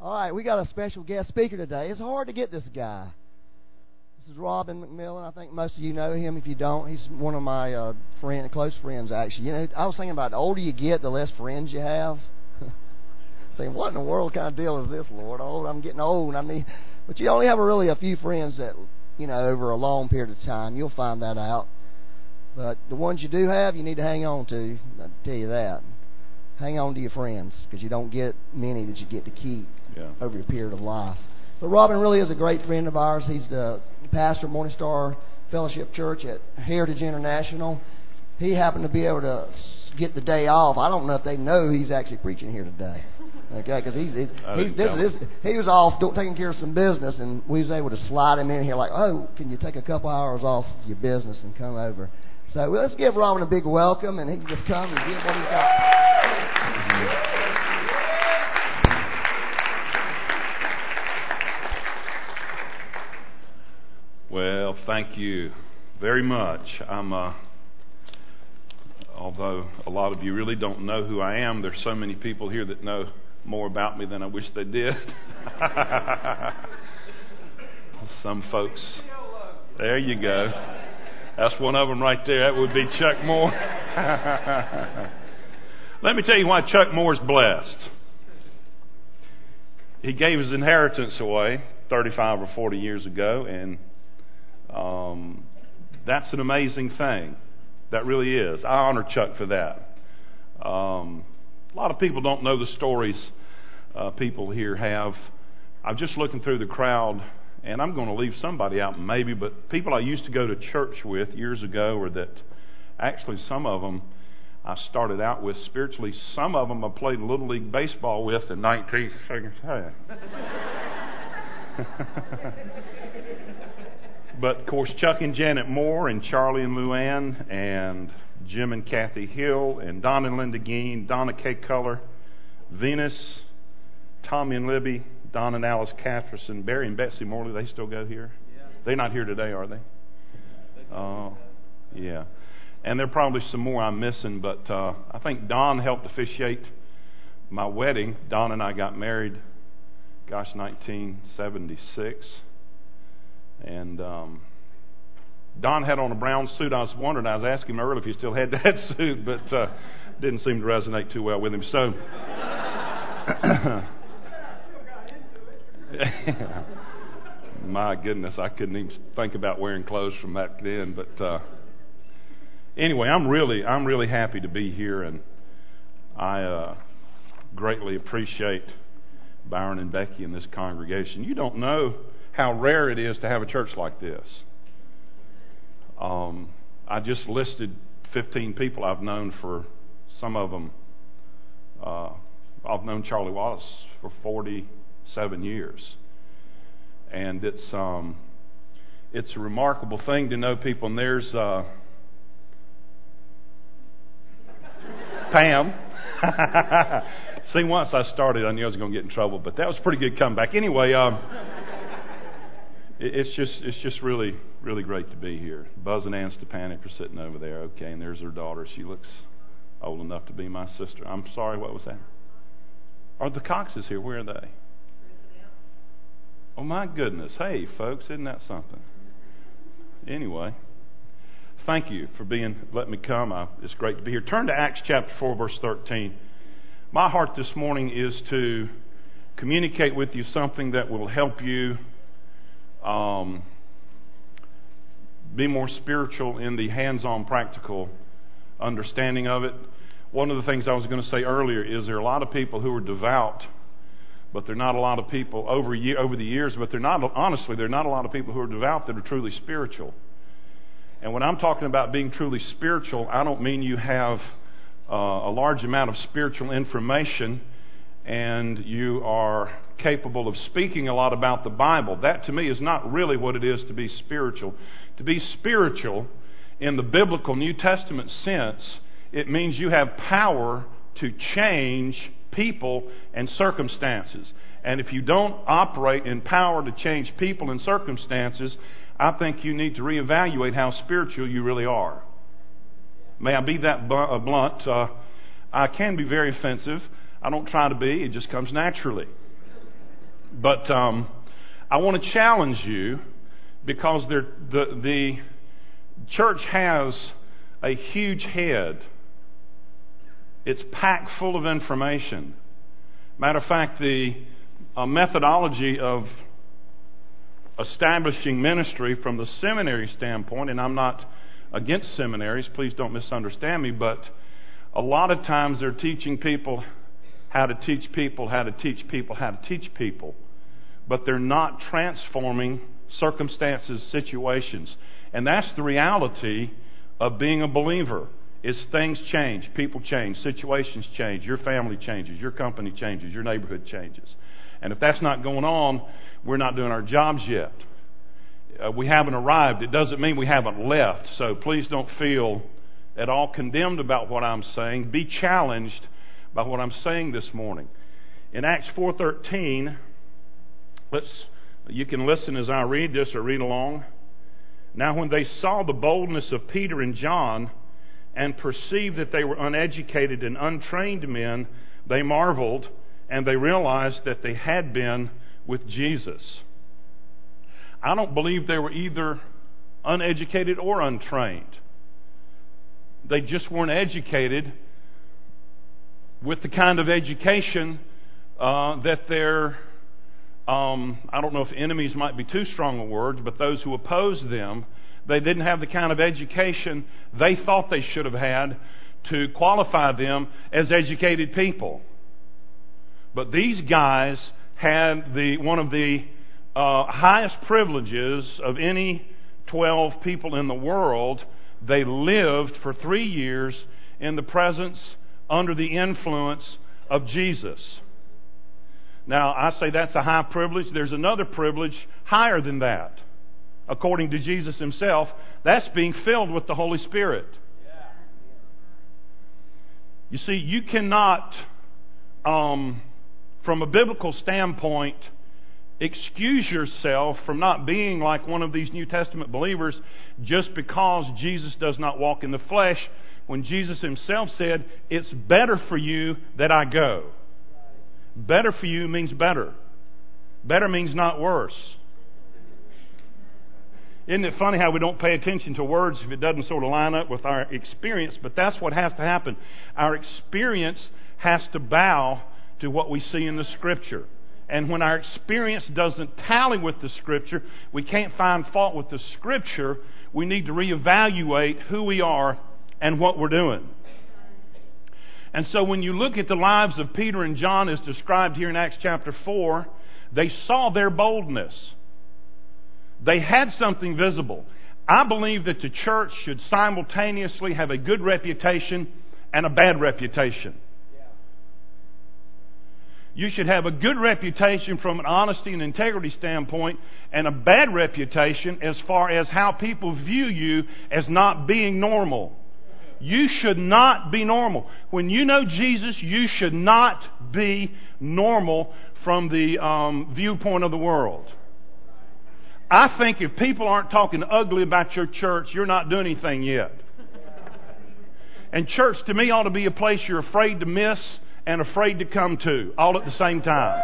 All right, we got a special guest speaker today. It's hard to get this guy. This is Robin McMillan. I think most of you know him. If you don't, he's one of my uh, friend, close friends. Actually, you know, I was thinking about the older you get, the less friends you have. thinking, what in the world kind of deal is this, Lord? Oh, I'm getting old. I mean, but you only have really a few friends that you know over a long period of time. You'll find that out. But the ones you do have, you need to hang on to. I tell you that. Hang on to your friends because you don't get many that you get to keep Yeah. over your period of life. But Robin really is a great friend of ours. He's the pastor of Morning Star Fellowship Church at Heritage International. He happened to be able to s- get the day off. I don't know if they know he's actually preaching here today. Okay, because he's, he, I this, this, he was off do- taking care of some business, and we was able to slide him in here like, oh, can you take a couple hours off your business and come over? So well, let's give Robin a big welcome, and he can just come and give what he's got. Well, thank you very much. I'm, uh, although a lot of you really don't know who I am, there's so many people here that know more about me than I wish they did. Some folks. There you go. That's one of them right there. That would be Chuck Moore. Let me tell you why Chuck Moore's blessed. He gave his inheritance away 35 or 40 years ago, and um, that's an amazing thing. That really is. I honor Chuck for that. Um, a lot of people don't know the stories uh, people here have. I'm just looking through the crowd, and I'm going to leave somebody out maybe, but people I used to go to church with years ago, or that actually some of them I started out with spiritually. Some of them I played Little League Baseball with in 19th. But of course, Chuck and Janet Moore, and Charlie and Luann, and Jim and Kathy Hill, and Don and Linda Gein, Donna K. Culler, Venus, Tommy and Libby, Don and Alice Catherson, Barry and Betsy Morley. They still go here? They're not here today, are they? Oh, yeah. And there are probably some more I'm missing, but uh, I think Don helped officiate my wedding. Don and I got married, gosh, 1976. And um, Don had on a brown suit. I was wondering, I was asking him earlier if he still had that suit, but uh, didn't seem to resonate too well with him. So, my goodness, I couldn't even think about wearing clothes from back then. But uh, anyway, I'm really, I'm really happy to be here, and I uh, greatly appreciate Byron and Becky in this congregation. You don't know how rare it is to have a church like this. Um, I just listed 15 people I've known for some of them. Uh, I've known Charlie Wallace for 47 years, and it's um, it's a remarkable thing to know people. And there's uh, Pam. See, once I started, I knew I was going to get in trouble, but that was a pretty good comeback. Anyway. Um, it's just it's just really really great to be here. Buzz and Ann Stepanek are sitting over there. Okay, and there's her daughter. She looks old enough to be my sister. I'm sorry, what was that? Are the Coxes here? Where are they? Oh my goodness! Hey, folks, isn't that something? Anyway, thank you for being let me come. I, it's great to be here. Turn to Acts chapter four, verse thirteen. My heart this morning is to communicate with you something that will help you um, be more spiritual in the hands on practical understanding of it. One of the things I was going to say earlier is there are a lot of people who are devout, but there are not a lot of people over, ye- over the years, but they're not, honestly, there are not a lot of people who are devout that are truly spiritual. And when I'm talking about being truly spiritual, I don't mean you have uh, a large amount of spiritual information and you are capable of speaking a lot about the Bible. That to me is not really what it is to be spiritual. To be spiritual in the biblical New Testament sense, it means you have power to change people and circumstances. And if you don't operate in power to change people and circumstances, I think you need to reevaluate how spiritual you really are. May I be that blunt? Uh, I can be very offensive. I don't try to be, it just comes naturally. But um, I want to challenge you because the, the church has a huge head. It's packed full of information. Matter of fact, the uh, methodology of establishing ministry from the seminary standpoint, and I'm not against seminaries, please don't misunderstand me, but a lot of times they're teaching people how to teach people, how to teach people, how to teach people, but they're not transforming circumstances, situations. And that's the reality of being a believer. Is things change, people change, situations change, your family changes, your company changes, your neighborhood changes. And if that's not going on, we're not doing our jobs yet. Uh, we haven't arrived. It doesn't mean we haven't left. So please don't feel at all condemned about what I'm saying. Be challenged by what I'm saying this morning. In Acts 4:13, let's you can listen as I read this or read along. Now when they saw the boldness of Peter and John and perceived that they were uneducated and untrained men, they marveled and they realized that they had been with Jesus. I don't believe they were either uneducated or untrained. They just weren't educated with the kind of education uh, that their, um, I don't know if enemies might be too strong a word, but those who opposed them, they didn't have the kind of education they thought they should have had to qualify them as educated people. But these guys had the, one of the uh, highest privileges of any 12 people in the world. They lived for three years in the presence, under the influence of Jesus. Now, I say that's a high privilege. There's another privilege higher than that. According to Jesus himself, that's being filled with the Holy Spirit. You see, you cannot um, from a biblical standpoint, excuse yourself from not being like one of these New Testament believers just because Jesus does not walk in the flesh when Jesus himself said, It's better for you that I go. Better for you means better. Better means not worse. Isn't it funny how we don't pay attention to words if it doesn't sort of line up with our experience? But that's what has to happen. Our experience has to bow to what we see in the Scripture. And when our experience doesn't tally with the Scripture, we can't find fault with the Scripture. We need to reevaluate who we are and what we're doing. And so when you look at the lives of Peter and John as described here in Acts chapter 4, they saw their boldness. They had something visible. I believe that the church should simultaneously have a good reputation and a bad reputation you should have a good reputation from an honesty and integrity standpoint and a bad reputation as far as how people view you as not being normal. You should not be normal. When you know Jesus, you should not be normal from the um, viewpoint of the world. I think if people aren't talking ugly about your church, you're not doing anything yet. And church to me ought to be a place you're afraid to miss and afraid to come to all at the same time.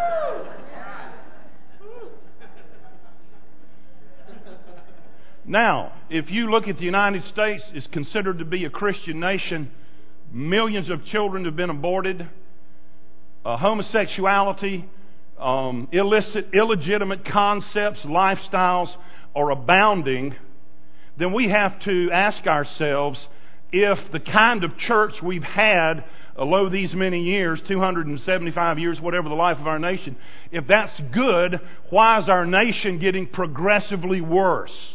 Now, if you look at the United States, it's considered to be a Christian nation. Millions of children have been aborted. Uh, homosexuality, um, illicit, illegitimate concepts, lifestyles are abounding. Then we have to ask ourselves if the kind of church we've had although these many years, 275 years, whatever the life of our nation, if that's good, why is our nation getting progressively worse?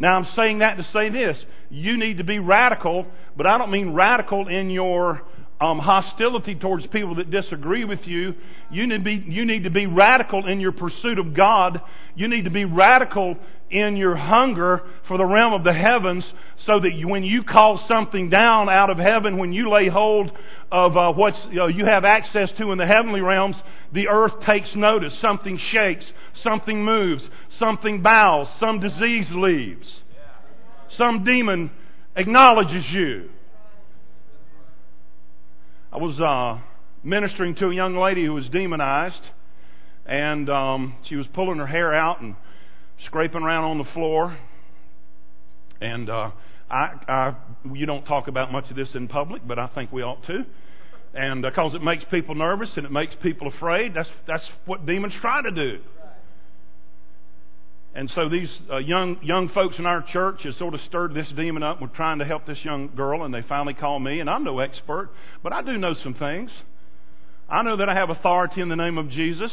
Now, I'm saying that to say this. You need to be radical, but I don't mean radical in your um, hostility towards people that disagree with you. You need, be, you need to be radical in your pursuit of God. You need to be radical in your hunger for the realm of the heavens so that you, when you call something down out of heaven, when you lay hold of uh, what you, know, you have access to in the heavenly realms, the earth takes notice. Something shakes, something moves, something bows, some disease leaves, some demon acknowledges you. I was uh, ministering to a young lady who was demonized and um, she was pulling her hair out and scraping around on the floor. And uh, I, I, you don't talk about much of this in public, but I think we ought to. And because uh, it makes people nervous and it makes people afraid, that's that's what demons try to do. And so these uh, young young folks in our church have sort of stirred this demon up. We're trying to help this young girl, and they finally call me. And I'm no expert, but I do know some things. I know that I have authority in the name of Jesus.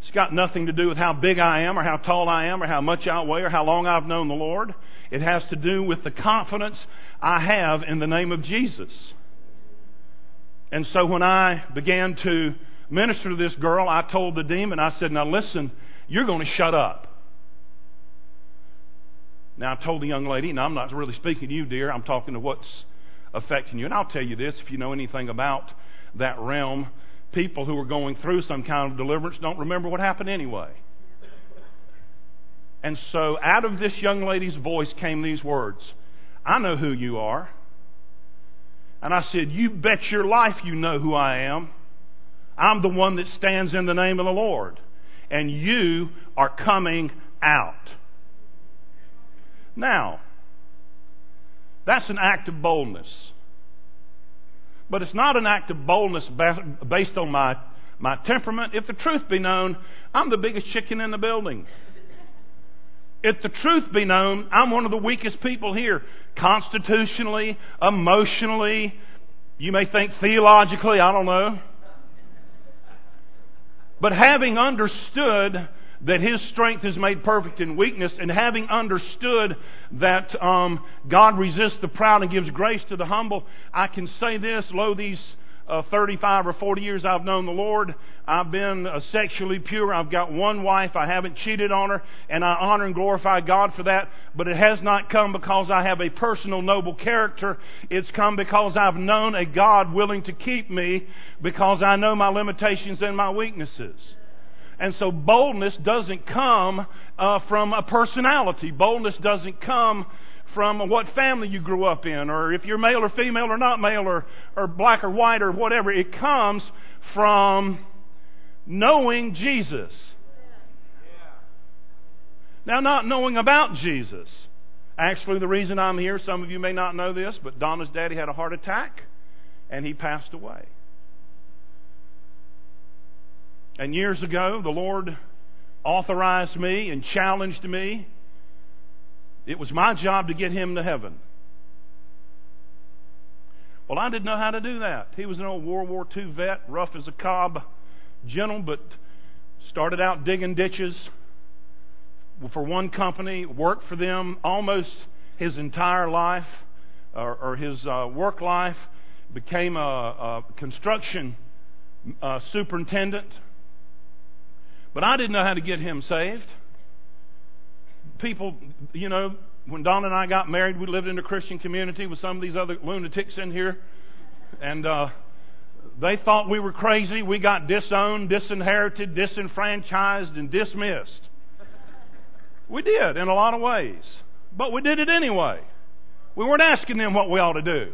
It's got nothing to do with how big I am, or how tall I am, or how much I weigh, or how long I've known the Lord. It has to do with the confidence I have in the name of Jesus. And so when I began to minister to this girl, I told the demon, I said, Now listen, you're going to shut up. Now, I told the young lady, and I'm not really speaking to you, dear, I'm talking to what's affecting you. And I'll tell you this if you know anything about that realm, people who are going through some kind of deliverance don't remember what happened anyway. And so, out of this young lady's voice came these words I know who you are. And I said, You bet your life you know who I am. I'm the one that stands in the name of the Lord. And you are coming out. Now, that's an act of boldness. But it's not an act of boldness based on my, my temperament. If the truth be known, I'm the biggest chicken in the building. If the truth be known, I'm one of the weakest people here. Constitutionally, emotionally, you may think theologically, I don't know. But having understood that his strength is made perfect in weakness, and having understood that um, God resists the proud and gives grace to the humble, I can say this: lo, these uh, 35 or 40 years I've known the Lord, I've been uh, sexually pure. I've got one wife. I haven't cheated on her, and I honor and glorify God for that. But it has not come because I have a personal noble character. It's come because I've known a God willing to keep me because I know my limitations and my weaknesses. And so boldness doesn't come uh, from a personality. Boldness doesn't come from what family you grew up in, or if you're male or female or not male, or, or black or white, or whatever. It comes from knowing Jesus. Now, not knowing about Jesus. Actually, the reason I'm here, some of you may not know this, but Donna's daddy had a heart attack and he passed away. And years ago, the Lord authorized me and challenged me. It was my job to get him to heaven. Well, I didn't know how to do that. He was an old World War II vet, rough as a cob, gentle, but started out digging ditches for one company, worked for them almost his entire life, or, or his uh, work life, became a, a construction uh, superintendent but I didn't know how to get him saved. People, you know, when Don and I got married, we lived in a Christian community with some of these other lunatics in here. And uh, they thought we were crazy. We got disowned, disinherited, disenfranchised, and dismissed. We did in a lot of ways. But we did it anyway. We weren't asking them what we ought to do.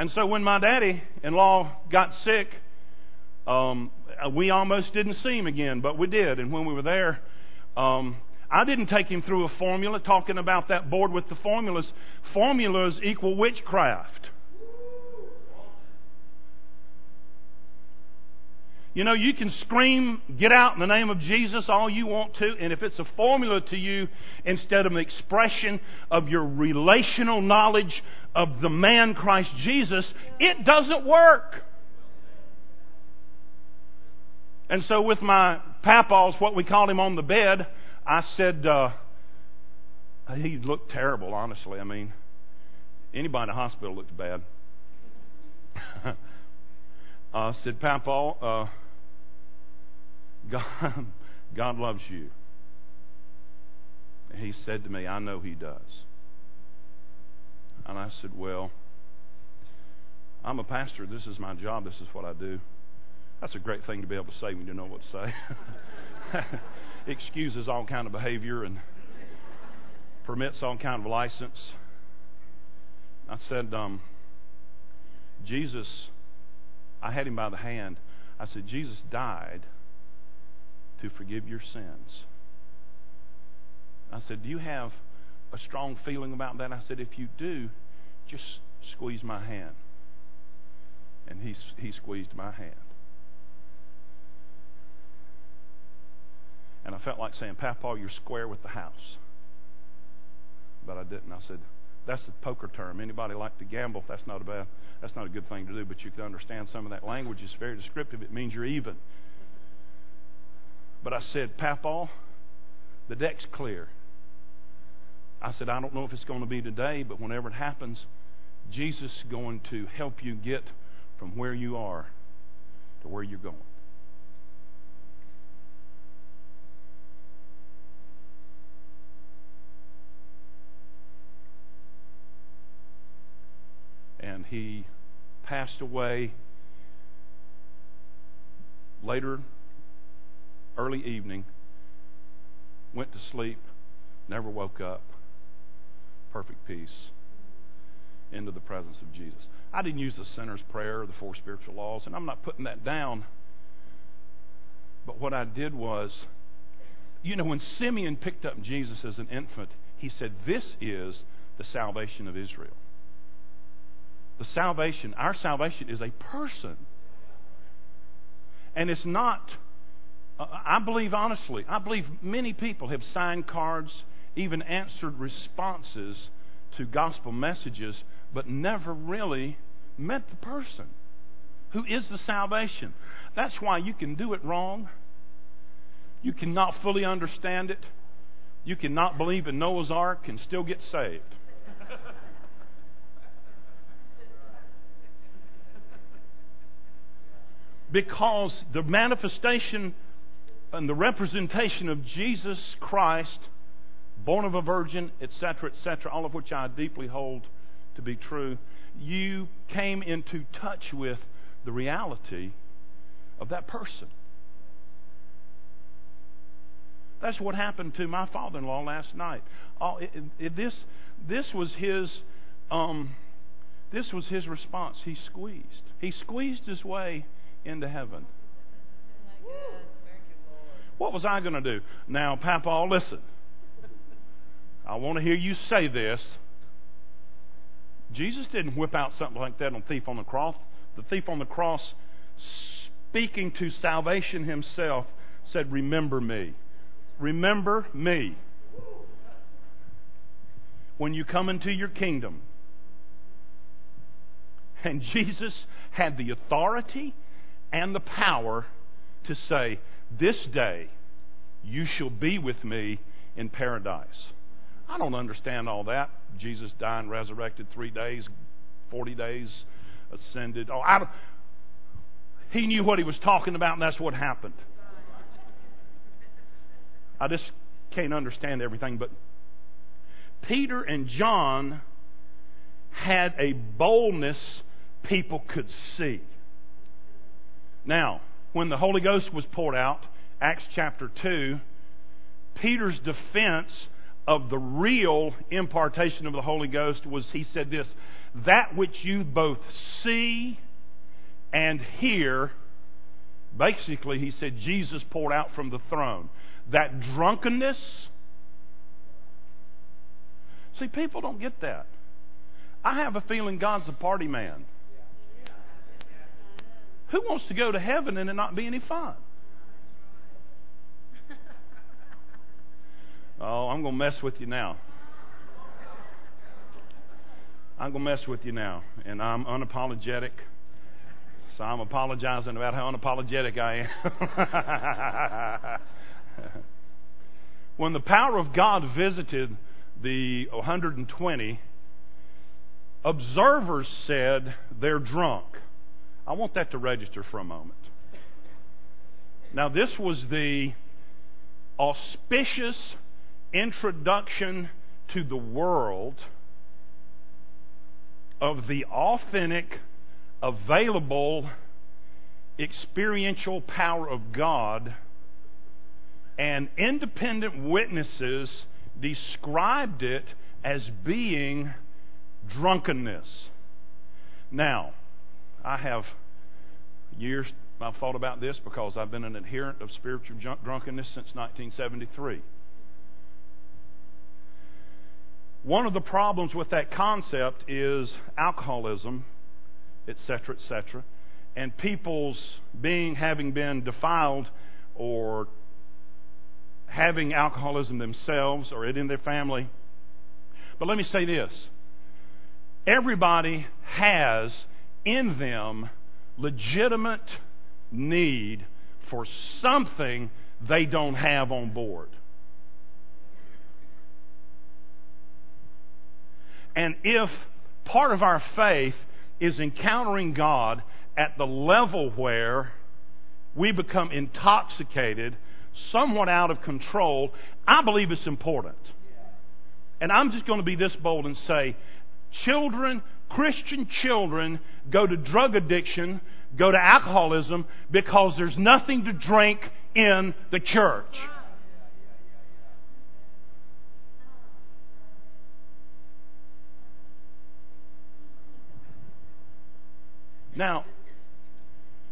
And so when my daddy in law got sick, um, we almost didn't see him again, but we did. And when we were there, um, I didn't take him through a formula talking about that board with the formulas. Formulas equal witchcraft. You know, you can scream, get out in the name of Jesus all you want to, and if it's a formula to you instead of an expression of your relational knowledge of the man Christ Jesus, it doesn't work. And so, with my papaws, what we called him on the bed, I said, uh, he looked terrible, honestly. I mean, anybody in the hospital looked bad. I said, Papa, uh, God, God loves you. He said to me, I know He does. And I said, Well, I'm a pastor. This is my job. This is what I do. That's a great thing to be able to say when you know what to say. Excuses all kind of behavior and permits all kind of license. I said, um, Jesus I had him by the hand. I said, Jesus died to forgive your sins. I said, Do you have a strong feeling about that? I said, If you do, just squeeze my hand. And he, he squeezed my hand. And I felt like saying, Papa, you're square with the house. But I didn't. I said, that's the poker term. Anybody like to gamble? That's not a bad. That's not a good thing to do. But you can understand some of that language is very descriptive. It means you're even. But I said, Papa, the deck's clear. I said, I don't know if it's going to be today, but whenever it happens, Jesus is going to help you get from where you are to where you're going. And he passed away later, early evening, went to sleep, never woke up, perfect peace, into the presence of Jesus. I didn't use the sinner's prayer the four spiritual laws, and I'm not putting that down. But what I did was, you know, when Simeon picked up Jesus as an infant, he said, This is the salvation of Israel. The salvation, our salvation is a person. And it's not, uh, I believe honestly, I believe many people have signed cards, even answered responses to gospel messages, but never really met the person who is the salvation. That's why you can do it wrong. You cannot fully understand it. You cannot believe in Noah's Ark and still get saved. Because the manifestation and the representation of Jesus Christ, born of a virgin, etc., etc., all of which I deeply hold to be true, you came into touch with the reality of that person. That's what happened to my father-in-law last night. Oh, it, it, this, this was his, um, this was his response. He squeezed. He squeezed his way into heaven. What was I going to do? Now, Papa, listen. I want to hear you say this. Jesus didn't whip out something like that on the thief on the cross. The thief on the cross, speaking to salvation himself, said, Remember me. Remember me. When you come into your kingdom. And Jesus had the authority and the power to say, This day you shall be with me in paradise. I don't understand all that. Jesus died and resurrected three days, 40 days, ascended. Oh, I don't, he knew what he was talking about, and that's what happened. I just can't understand everything, but Peter and John had a boldness people could see. Now, when the Holy Ghost was poured out, Acts chapter 2, Peter's defense of the real impartation of the Holy Ghost was he said this that which you both see and hear, basically, he said Jesus poured out from the throne. That drunkenness. See, people don't get that. I have a feeling God's a party man. Who wants to go to heaven and it not be any fun? Oh, I'm going to mess with you now. I'm going to mess with you now. And I'm unapologetic. So I'm apologizing about how unapologetic I am. when the power of God visited the 120, observers said they're drunk. I want that to register for a moment. Now, this was the auspicious introduction to the world of the authentic, available, experiential power of God, and independent witnesses described it as being drunkenness. Now, I have years I've thought about this because I've been an adherent of spiritual drunkenness since 1973. One of the problems with that concept is alcoholism, etc., etc., and people's being having been defiled or having alcoholism themselves or it in their family. But let me say this everybody has in them legitimate need for something they don't have on board. And if part of our faith is encountering God at the level where we become intoxicated, somewhat out of control, I believe it's important. And I'm just going to be this bold and say children, Christian children, go to drug addiction, go to alcoholism because there's nothing to drink in the church. Now,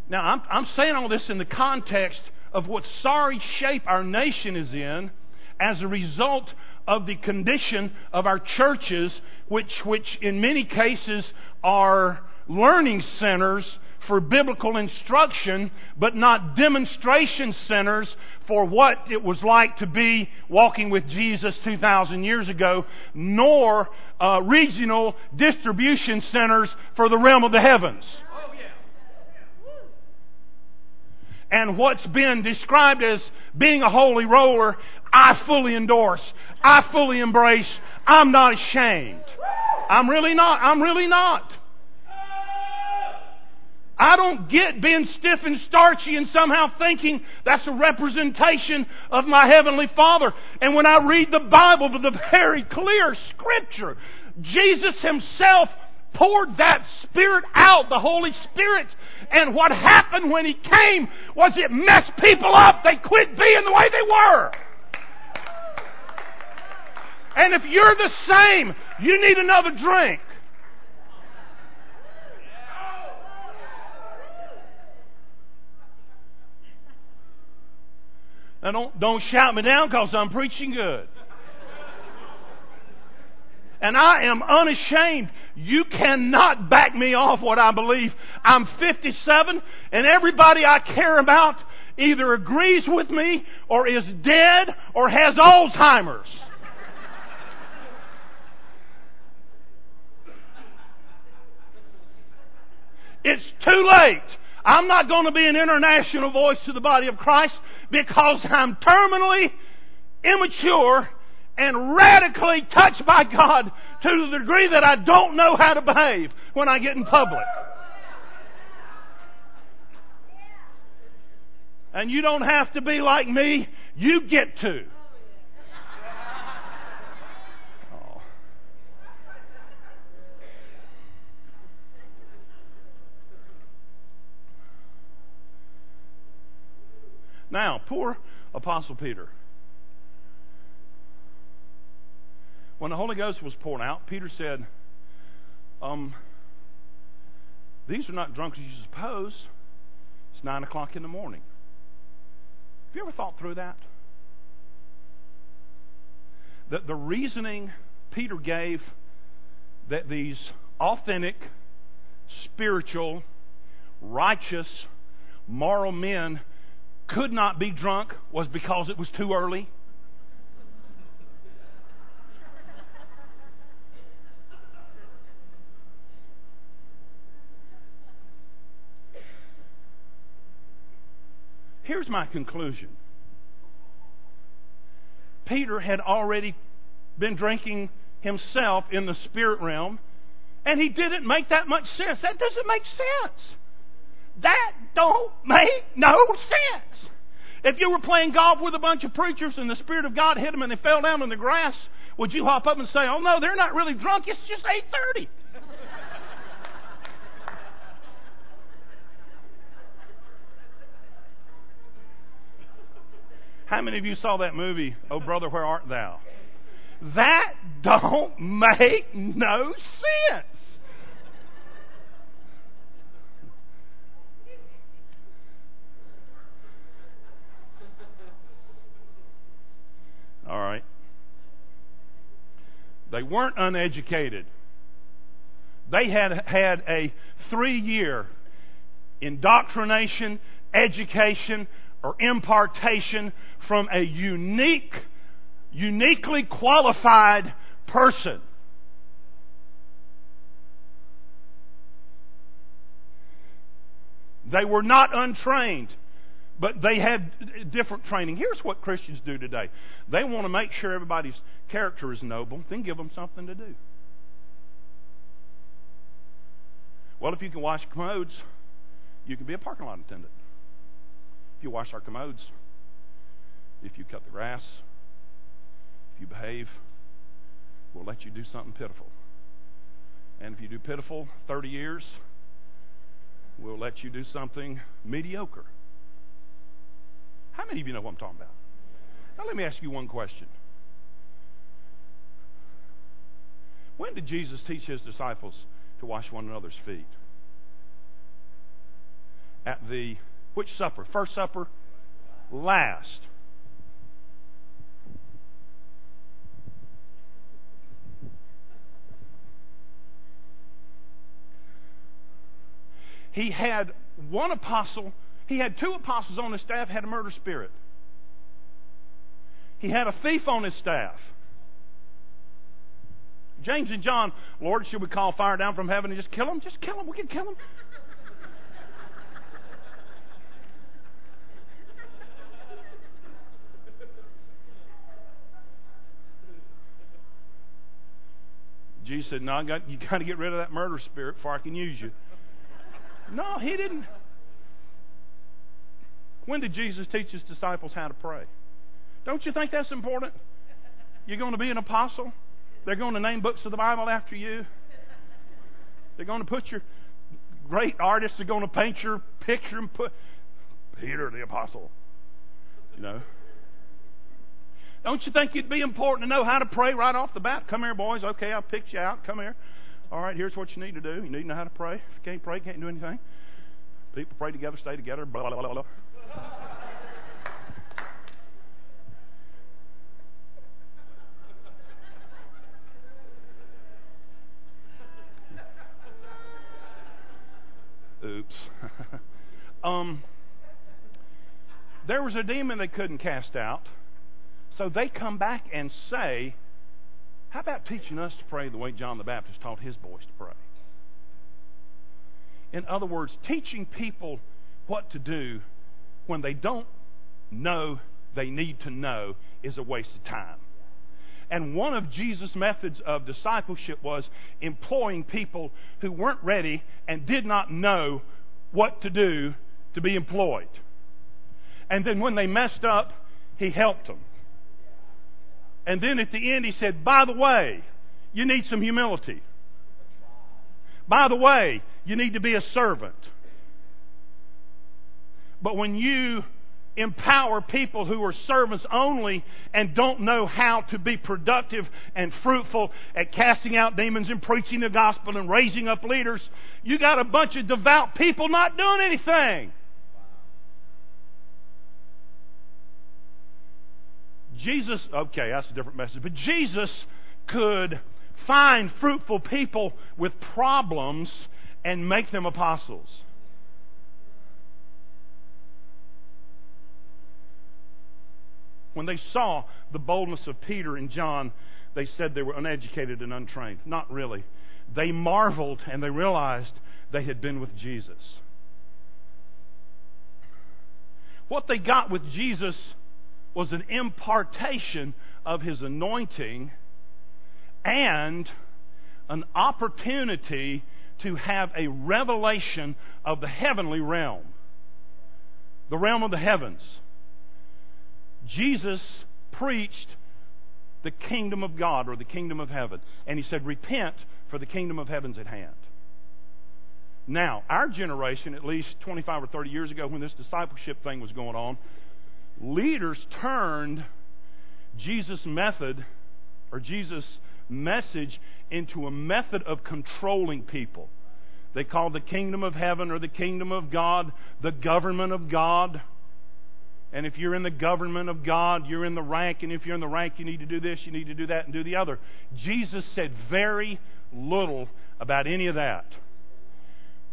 now I'm, I'm saying all this in the context of what sorry shape our nation is in as a result of the condition of our churches, which, which in many cases are learning centers for biblical instruction, but not demonstration centers for what it was like to be walking with Jesus 2,000 years ago, nor uh, regional distribution centers for the realm of the heavens. And what's been described as being a holy roller, I fully endorse. I fully embrace. I'm not ashamed. I'm really not. I'm really not. I don't get being stiff and starchy and somehow thinking that's a representation of my Heavenly Father. And when I read the Bible, the very clear Scripture, Jesus Himself poured that Spirit out, the Holy Spirit. And what happened when He came was it messed people up. They quit being the way they were. And if you're the same, you need another drink. Now don't, don't shout me down because I'm preaching good. And I am unashamed. You cannot back me off what I believe. I'm 57 and everybody I care about either agrees with me or is dead or has Alzheimer's. It's too late. I'm not going to be an international voice to the body of Christ because I'm terminally immature and radically touched by God to the degree that I don't know how to behave when I get in public. And you don't have to be like me, you get to. Now, poor Apostle Peter. When the Holy Ghost was poured out, Peter said, um, These are not drunk as you suppose. It's 9 o'clock in the morning. Have you ever thought through that? That the reasoning Peter gave that these authentic, spiritual, righteous, moral men could not be drunk was because it was too early? Here's my conclusion Peter had already been drinking himself in the spirit realm, and he didn't make that much sense. That doesn't make sense. That don't make no sense. If you were playing golf with a bunch of preachers and the Spirit of God hit them and they fell down in the grass, would you hop up and say, "Oh no, they're not really drunk. It's just 8:30." How many of you saw that movie, Oh Brother, Where Art Thou? That don't make no sense. All right. They weren't uneducated. They had had a three year indoctrination, education, or impartation from a unique, uniquely qualified person. They were not untrained, but they had different training. Here's what Christians do today they want to make sure everybody's character is noble, then give them something to do. Well, if you can wash commodes, you can be a parking lot attendant. If you wash our commodes, if you cut the grass, if you behave, we'll let you do something pitiful. And if you do pitiful 30 years, we'll let you do something mediocre. How many of you know what I'm talking about? Now, let me ask you one question. When did Jesus teach his disciples to wash one another's feet? At the which supper? First supper? Last. He had one apostle, he had two apostles on his staff, had a murder spirit. He had a thief on his staff. James and John, Lord, should we call fire down from heaven and just kill him? Just kill him. We can kill him. Jesus said, No, got, you got to get rid of that murder spirit before I can use you. No, he didn't. When did Jesus teach his disciples how to pray? Don't you think that's important? You're going to be an apostle? They're going to name books of the Bible after you. They're going to put your great artists are going to paint your picture and put Peter the apostle. You know. Don't you think it'd be important to know how to pray right off the bat? Come here, boys. Okay, I'll pick you out. Come here. All right, here's what you need to do. You need to know how to pray. If you can't pray, you can't do anything. People pray together, stay together, blah, blah, blah, blah. Oops. um, there was a demon they couldn't cast out. So they come back and say, How about teaching us to pray the way John the Baptist taught his boys to pray? In other words, teaching people what to do when they don't know they need to know is a waste of time. And one of Jesus' methods of discipleship was employing people who weren't ready and did not know what to do to be employed. And then when they messed up, he helped them. And then at the end, he said, By the way, you need some humility. By the way, you need to be a servant. But when you empower people who are servants only and don't know how to be productive and fruitful at casting out demons and preaching the gospel and raising up leaders, you got a bunch of devout people not doing anything. Jesus, okay, that's a different message, but Jesus could find fruitful people with problems and make them apostles. When they saw the boldness of Peter and John, they said they were uneducated and untrained. Not really. They marveled and they realized they had been with Jesus. What they got with Jesus was an impartation of his anointing and an opportunity to have a revelation of the heavenly realm, the realm of the heavens. Jesus preached the kingdom of God or the kingdom of heaven, and he said, Repent, for the kingdom of heaven's at hand. Now, our generation, at least 25 or 30 years ago, when this discipleship thing was going on, leaders turned Jesus' method or Jesus' message into a method of controlling people. They called the kingdom of heaven or the kingdom of God the government of God. And if you're in the government of God, you're in the rank, and if you're in the rank, you need to do this, you need to do that, and do the other. Jesus said very little about any of that.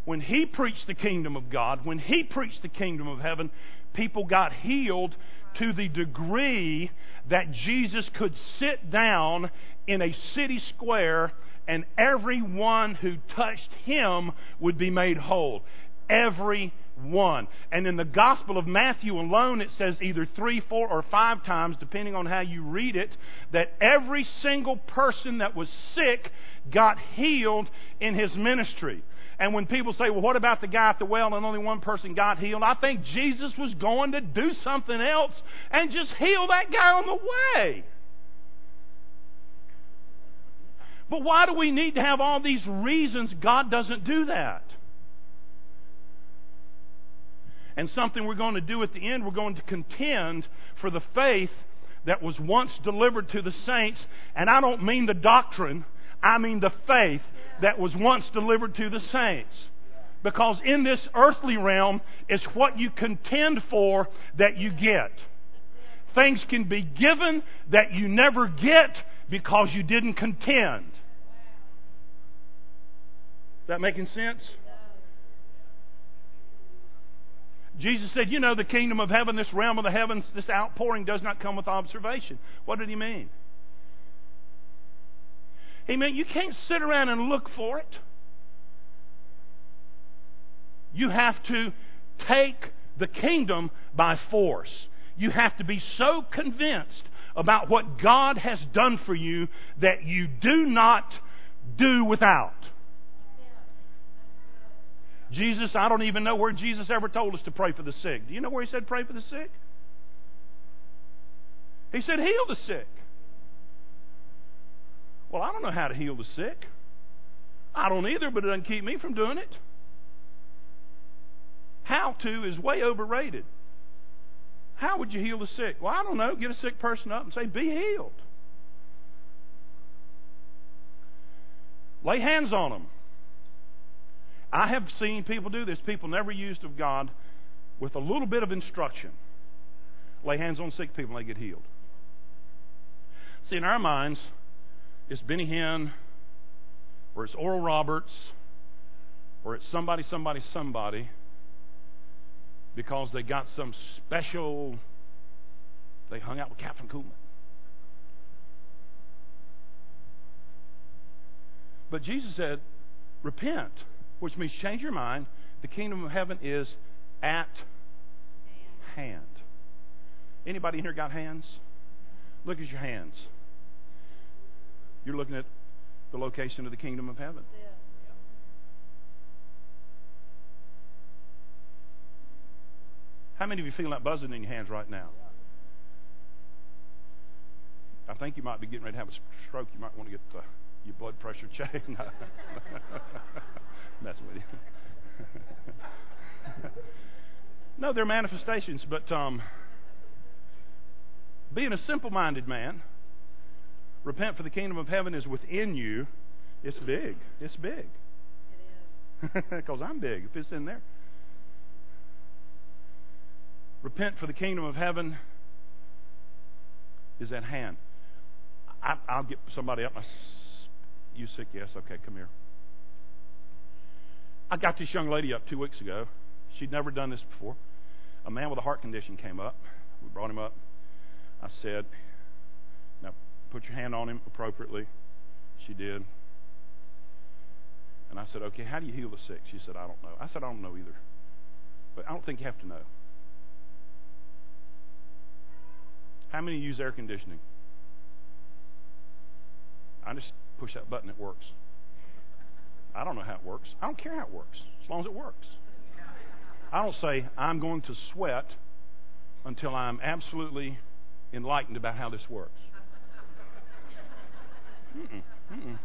When he preached the kingdom of God, when he preached the kingdom of heaven, people got healed to the degree that Jesus could sit down in a city square and everyone who touched him would be made whole. Every one. And in the Gospel of Matthew alone, it says either three, four, or five times, depending on how you read it, that every single person that was sick got healed in his ministry. And when people say, well, what about the guy at the well and only one person got healed? I think Jesus was going to do something else and just heal that guy on the way. But why do we need to have all these reasons God doesn't do that? And something we're going to do at the end, we're going to contend for the faith that was once delivered to the saints. And I don't mean the doctrine, I mean the faith that was once delivered to the saints. Because in this earthly realm, it's what you contend for that you get. Things can be given that you never get because you didn't contend. Is that making sense? Jesus said, You know, the kingdom of heaven, this realm of the heavens, this outpouring does not come with observation. What did he mean? Meant you can't sit around and look for it. You have to take the kingdom by force. You have to be so convinced about what God has done for you that you do not do without. Jesus, I don't even know where Jesus ever told us to pray for the sick. Do you know where he said pray for the sick? He said heal the sick. Well, I don't know how to heal the sick. I don't either, but it doesn't keep me from doing it. How to is way overrated. How would you heal the sick? Well, I don't know. Get a sick person up and say, Be healed. Lay hands on them. I have seen people do this. People never used of God with a little bit of instruction. Lay hands on sick people and they get healed. See, in our minds, it's Benny Hinn, or it's Oral Roberts, or it's somebody, somebody, somebody, because they got some special, they hung out with Kathryn Kuhlman. But Jesus said, repent which means change your mind. The kingdom of heaven is at hand. Anybody in here got hands? Look at your hands. You're looking at the location of the kingdom of heaven. How many of you feel that buzzing in your hands right now? I think you might be getting ready to have a stroke. You might want to get the, your blood pressure checked. messing with you. no, they're manifestations, but um, being a simple minded man, repent for the kingdom of heaven is within you. It's big. It's big. It is. Because I'm big if it's in there. Repent for the kingdom of heaven is at hand. I, will get somebody up. You sick? Yes. Okay, come here. I got this young lady up two weeks ago. She'd never done this before. A man with a heart condition came up. We brought him up. I said, Now put your hand on him appropriately. She did. And I said, Okay, how do you heal the sick? She said, I don't know. I said, I don't know either. But I don't think you have to know. How many use air conditioning? I just push that button, it works. I don't know how it works. I don't care how it works, as long as it works. I don't say, I'm going to sweat until I'm absolutely enlightened about how this works. Mm-mm, mm-mm.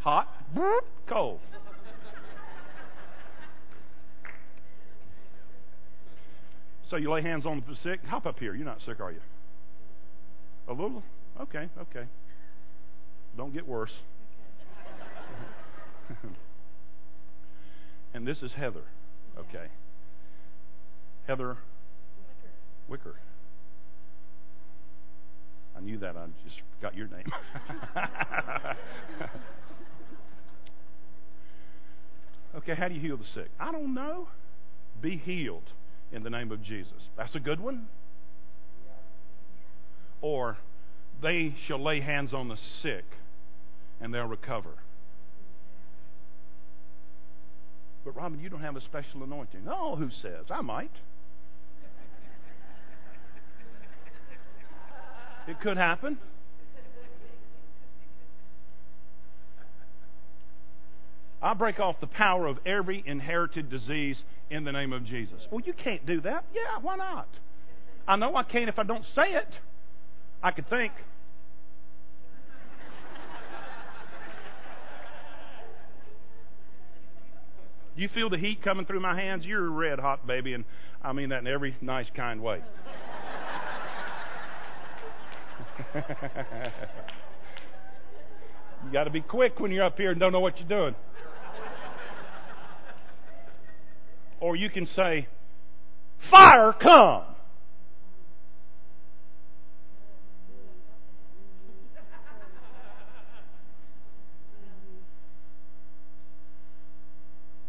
Hot, cold. So you lay hands on the sick. Hop up here. You're not sick, are you? A little? Okay, okay. Don't get worse. and this is Heather. Okay. Heather Wicker. I knew that. I just forgot your name. okay, how do you heal the sick? I don't know. Be healed in the name of Jesus. That's a good one. Or they shall lay hands on the sick and they'll recover. But Robin, you don't have a special anointing. Oh, who says? I might. It could happen. I break off the power of every inherited disease in the name of Jesus. Well, you can't do that. Yeah, why not? I know I can't if I don't say it. I could think. You feel the heat coming through my hands? You're red hot, baby, and I mean that in every nice, kind way. you got to be quick when you're up here and don't know what you're doing. Or you can say, Fire, come!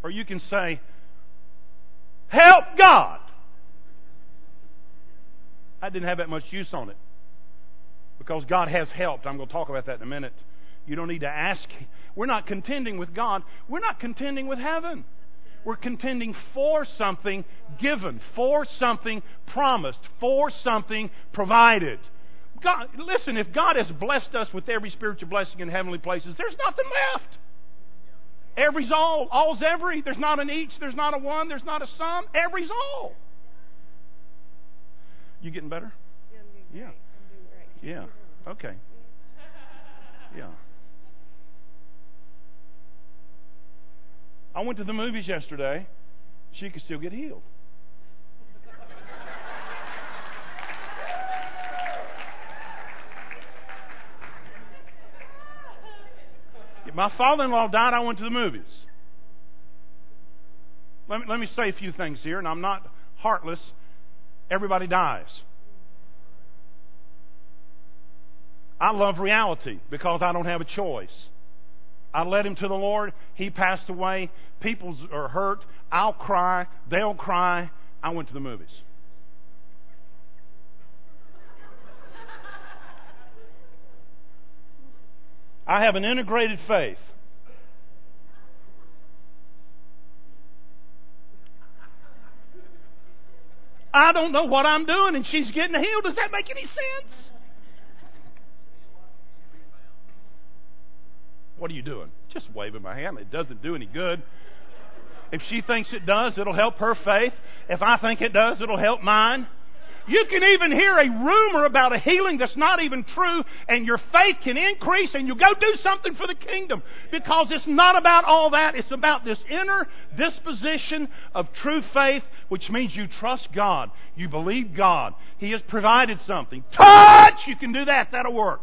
Or you can say, Help God! I didn't have that much use on it because God has helped. I'm going to talk about that in a minute. You don't need to ask. We're not contending with God, we're not contending with heaven. We're contending for something given, for something promised, for something provided. God, listen, if God has blessed us with every spiritual blessing in heavenly places, there's nothing left. Every's all. All's every. There's not an each. There's not a one. There's not a some. Every's all. You getting better? Yeah. Yeah. Okay. Yeah. I went to the movies yesterday. She could still get healed. My father in law died, I went to the movies. Let me, let me say a few things here, and I'm not heartless. Everybody dies. I love reality because I don't have a choice. I led him to the Lord. He passed away. People are hurt. I'll cry. They'll cry. I went to the movies. I have an integrated faith. I don't know what I'm doing, and she's getting healed. Does that make any sense? What are you doing? Just waving my hand. It doesn't do any good. If she thinks it does, it'll help her faith. If I think it does, it'll help mine. You can even hear a rumor about a healing that's not even true, and your faith can increase, and you go do something for the kingdom. Because it's not about all that. It's about this inner disposition of true faith, which means you trust God. You believe God. He has provided something. Touch! You can do that. That'll work.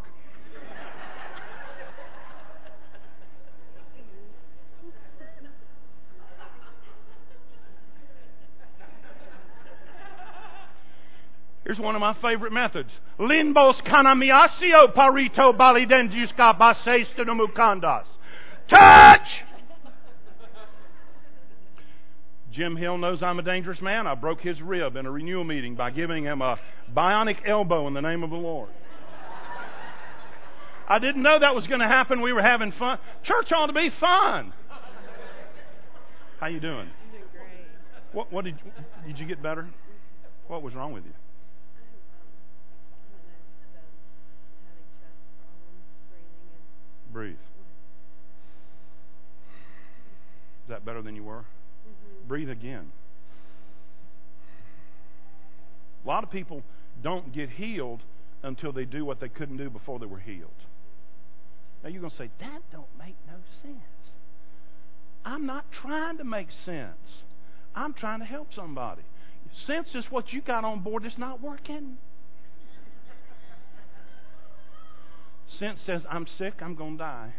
Here's one of my favorite methods. Limbos kanamiasio parito bali balidenduska basestonomukandas. Touch! Jim Hill knows I'm a dangerous man. I broke his rib in a renewal meeting by giving him a bionic elbow in the name of the Lord. I didn't know that was going to happen. We were having fun. Church ought to be fun. How you doing? Doing great. What, what did did you get better? What was wrong with you? Breathe. Is that better than you were? Mm-hmm. Breathe again. A lot of people don't get healed until they do what they couldn't do before they were healed. Now you're going to say, that don't make no sense. I'm not trying to make sense. I'm trying to help somebody. Sense is what you got on board that's not working. Sense says, I'm sick, I'm going to die.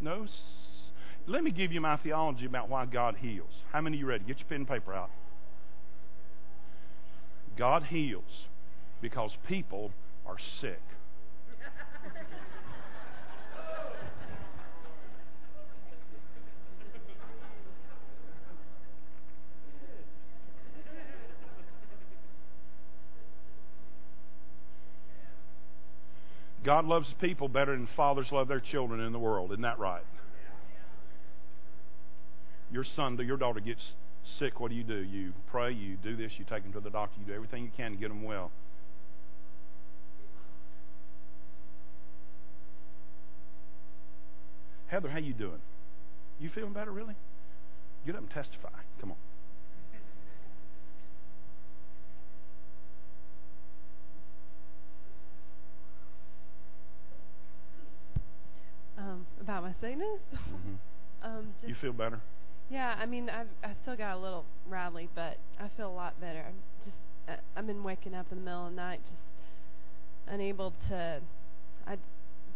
No. Let me give you my theology about why God heals. How many of you ready? Get your pen and paper out. God heals because people are sick. God loves people better than fathers love their children in the world. Isn't that right? Your son, your daughter gets sick. What do you do? You pray, you do this, you take them to the doctor, you do everything you can to get them well. Heather, how you doing? You feeling better, really? Get up and testify. Come on. Um, about my sickness? Mm-hmm. um, just, You feel better? Yeah, I mean, I've I still got a little rattly, but I feel a lot better. I'm just uh, I've been waking up in the middle of the night, just unable to. I'd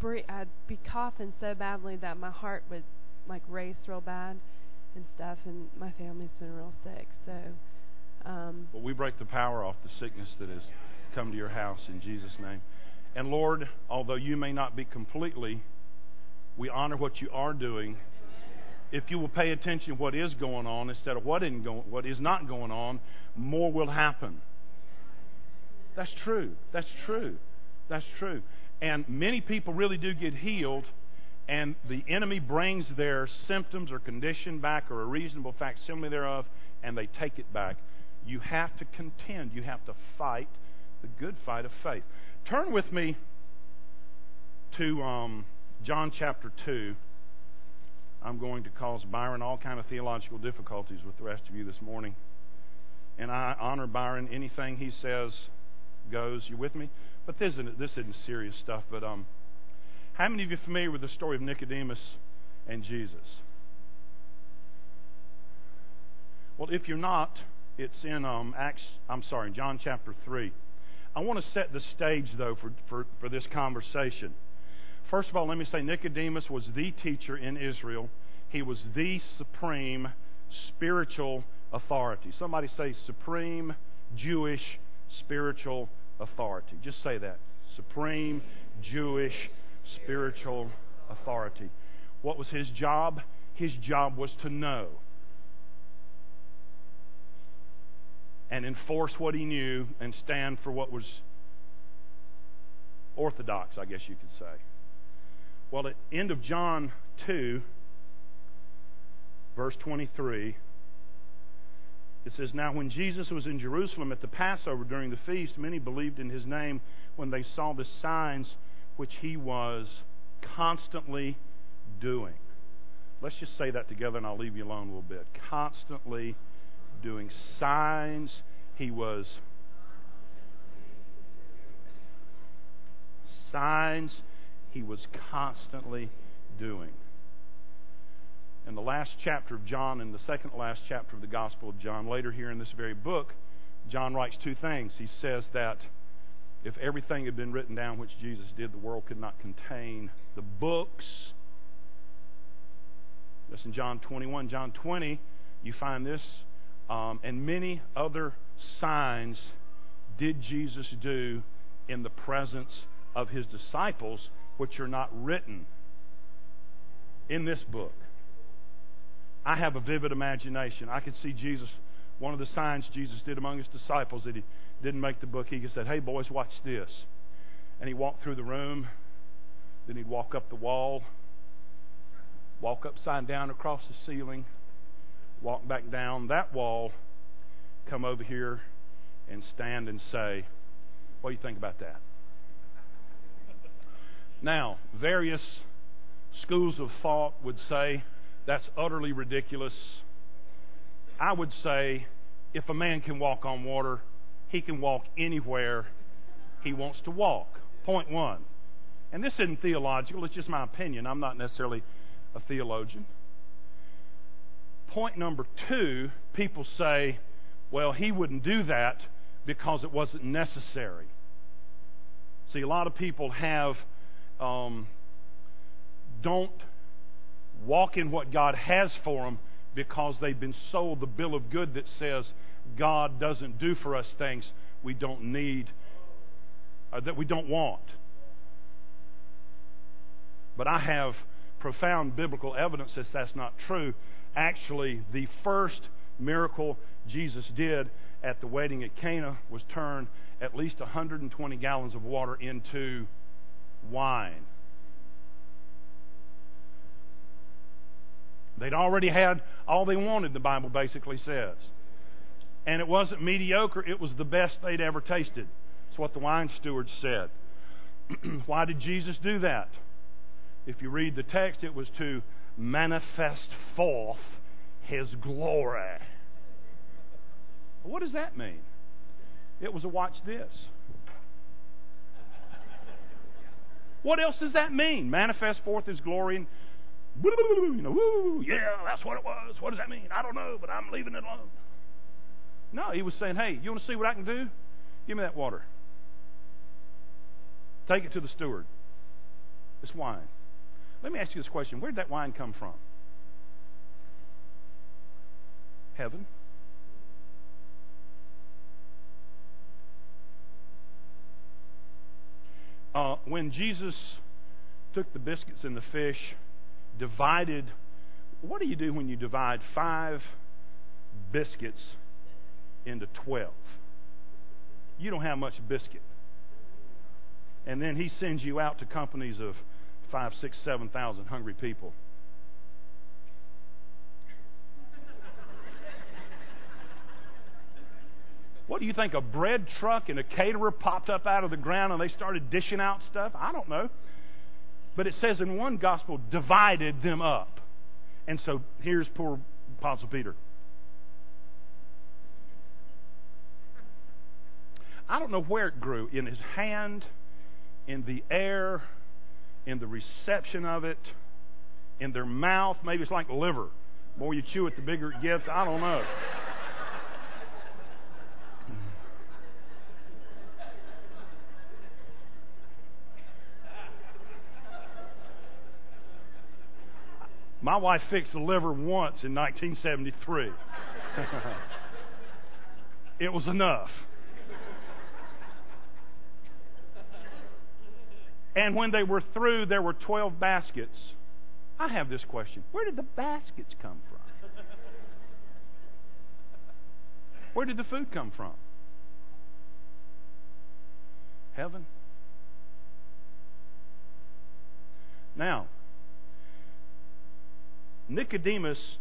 breathe, I'd be coughing so badly that my heart would like race real bad and stuff, and my family's been real sick. So, um, Well, we break the power off the sickness that has come to your house in Jesus' name. And Lord, although you may not be completely, we honor what you are doing. If you will pay attention to what is going on instead of what, isn't go- what is not going on, more will happen. That's true. That's true. That's true. And many people really do get healed, and the enemy brings their symptoms or condition back or a reasonable facsimile thereof, and they take it back. You have to contend. You have to fight the good fight of faith. Turn with me to um, John chapter 2. I'm going to cause Byron all kind of theological difficulties with the rest of you this morning. And I honor Byron. Anything he says goes. You with me? But this isn't, this isn't serious stuff. But um, how many of you are familiar with the story of Nicodemus and Jesus? Well, if you're not, it's in um, Acts. I'm sorry, John chapter three. I want to set the stage though for, for, for this conversation. First of all, let me say Nicodemus was the teacher in Israel. He was the supreme spiritual authority. Somebody say supreme Jewish spiritual authority. Just say that. Supreme Jewish spiritual authority. What was his job? His job was to know and enforce what he knew and stand for what was orthodox, I guess you could say. Well, at end of John 2, verse 23, it says, Now when Jesus was in Jerusalem at the Passover during the feast, many believed in his name when they saw the signs which he was constantly doing. Let's just say that together and I'll leave you alone a little bit. Constantly doing signs. He was signs he was constantly doing. In the last chapter of John, in the second last chapter of the Gospel of John, later here in this very book, John writes two things. He says that if everything had been written down which Jesus did, the world could not contain the books. That's in John 21. John 20, you find this, um, and many other signs did Jesus do in the presence of his disciples, which are not written in this book. I have a vivid imagination. I could see Jesus, one of the signs Jesus did among his disciples that he didn't make the book. He said, Hey, boys, watch this. And he walked through the room. Then he'd walk up the wall, walk upside down across the ceiling, walk back down that wall, come over here and stand and say, What do you think about that? Now, various schools of thought would say that's utterly ridiculous. I would say if a man can walk on water, he can walk anywhere he wants to walk. Point one. And this isn't theological, it's just my opinion. I'm not necessarily a theologian. Point number two people say, well, he wouldn't do that because it wasn't necessary. See, a lot of people have, um, don't walk in what God has for them because they've been sold the bill of good that says God doesn't do for us things we don't need, uh, that we don't want. But I have profound biblical evidence that that's not true. Actually, the first miracle Jesus did at the wedding at Cana was turn at least 120 gallons of water into wine. They'd already had all they wanted, the Bible basically says. And it wasn't mediocre, it was the best they'd ever tasted. That's what the wine steward said. Why did Jesus do that? If you read the text, it was to manifest forth his glory. What does that mean? It was a watch this. What else does that mean? Manifest forth his glory and you know, woo, yeah, that's what it was. What does that mean? I don't know, but I'm leaving it alone. No, he was saying, hey, you want to see what I can do? Give me that water. Take it to the steward. It's wine. Let me ask you this question Where did that wine come from? Heaven. Uh, when Jesus took the biscuits and the fish, divided, what do you do when you divide five biscuits into 12? You don't have much biscuit. And then he sends you out to companies of five, six, seven thousand hungry people. What do you think? A bread truck and a caterer popped up out of the ground and they started dishing out stuff? I don't know. But it says in one gospel, divided them up. And so here's poor Apostle Peter. I don't know where it grew in his hand, in the air, in the reception of it, in their mouth. Maybe it's like liver. The more you chew it, the bigger it gets. I don't know. My wife fixed the liver once in 1973. it was enough. And when they were through, there were 12 baskets. I have this question Where did the baskets come from? Where did the food come from? Heaven. Now, Nicodemus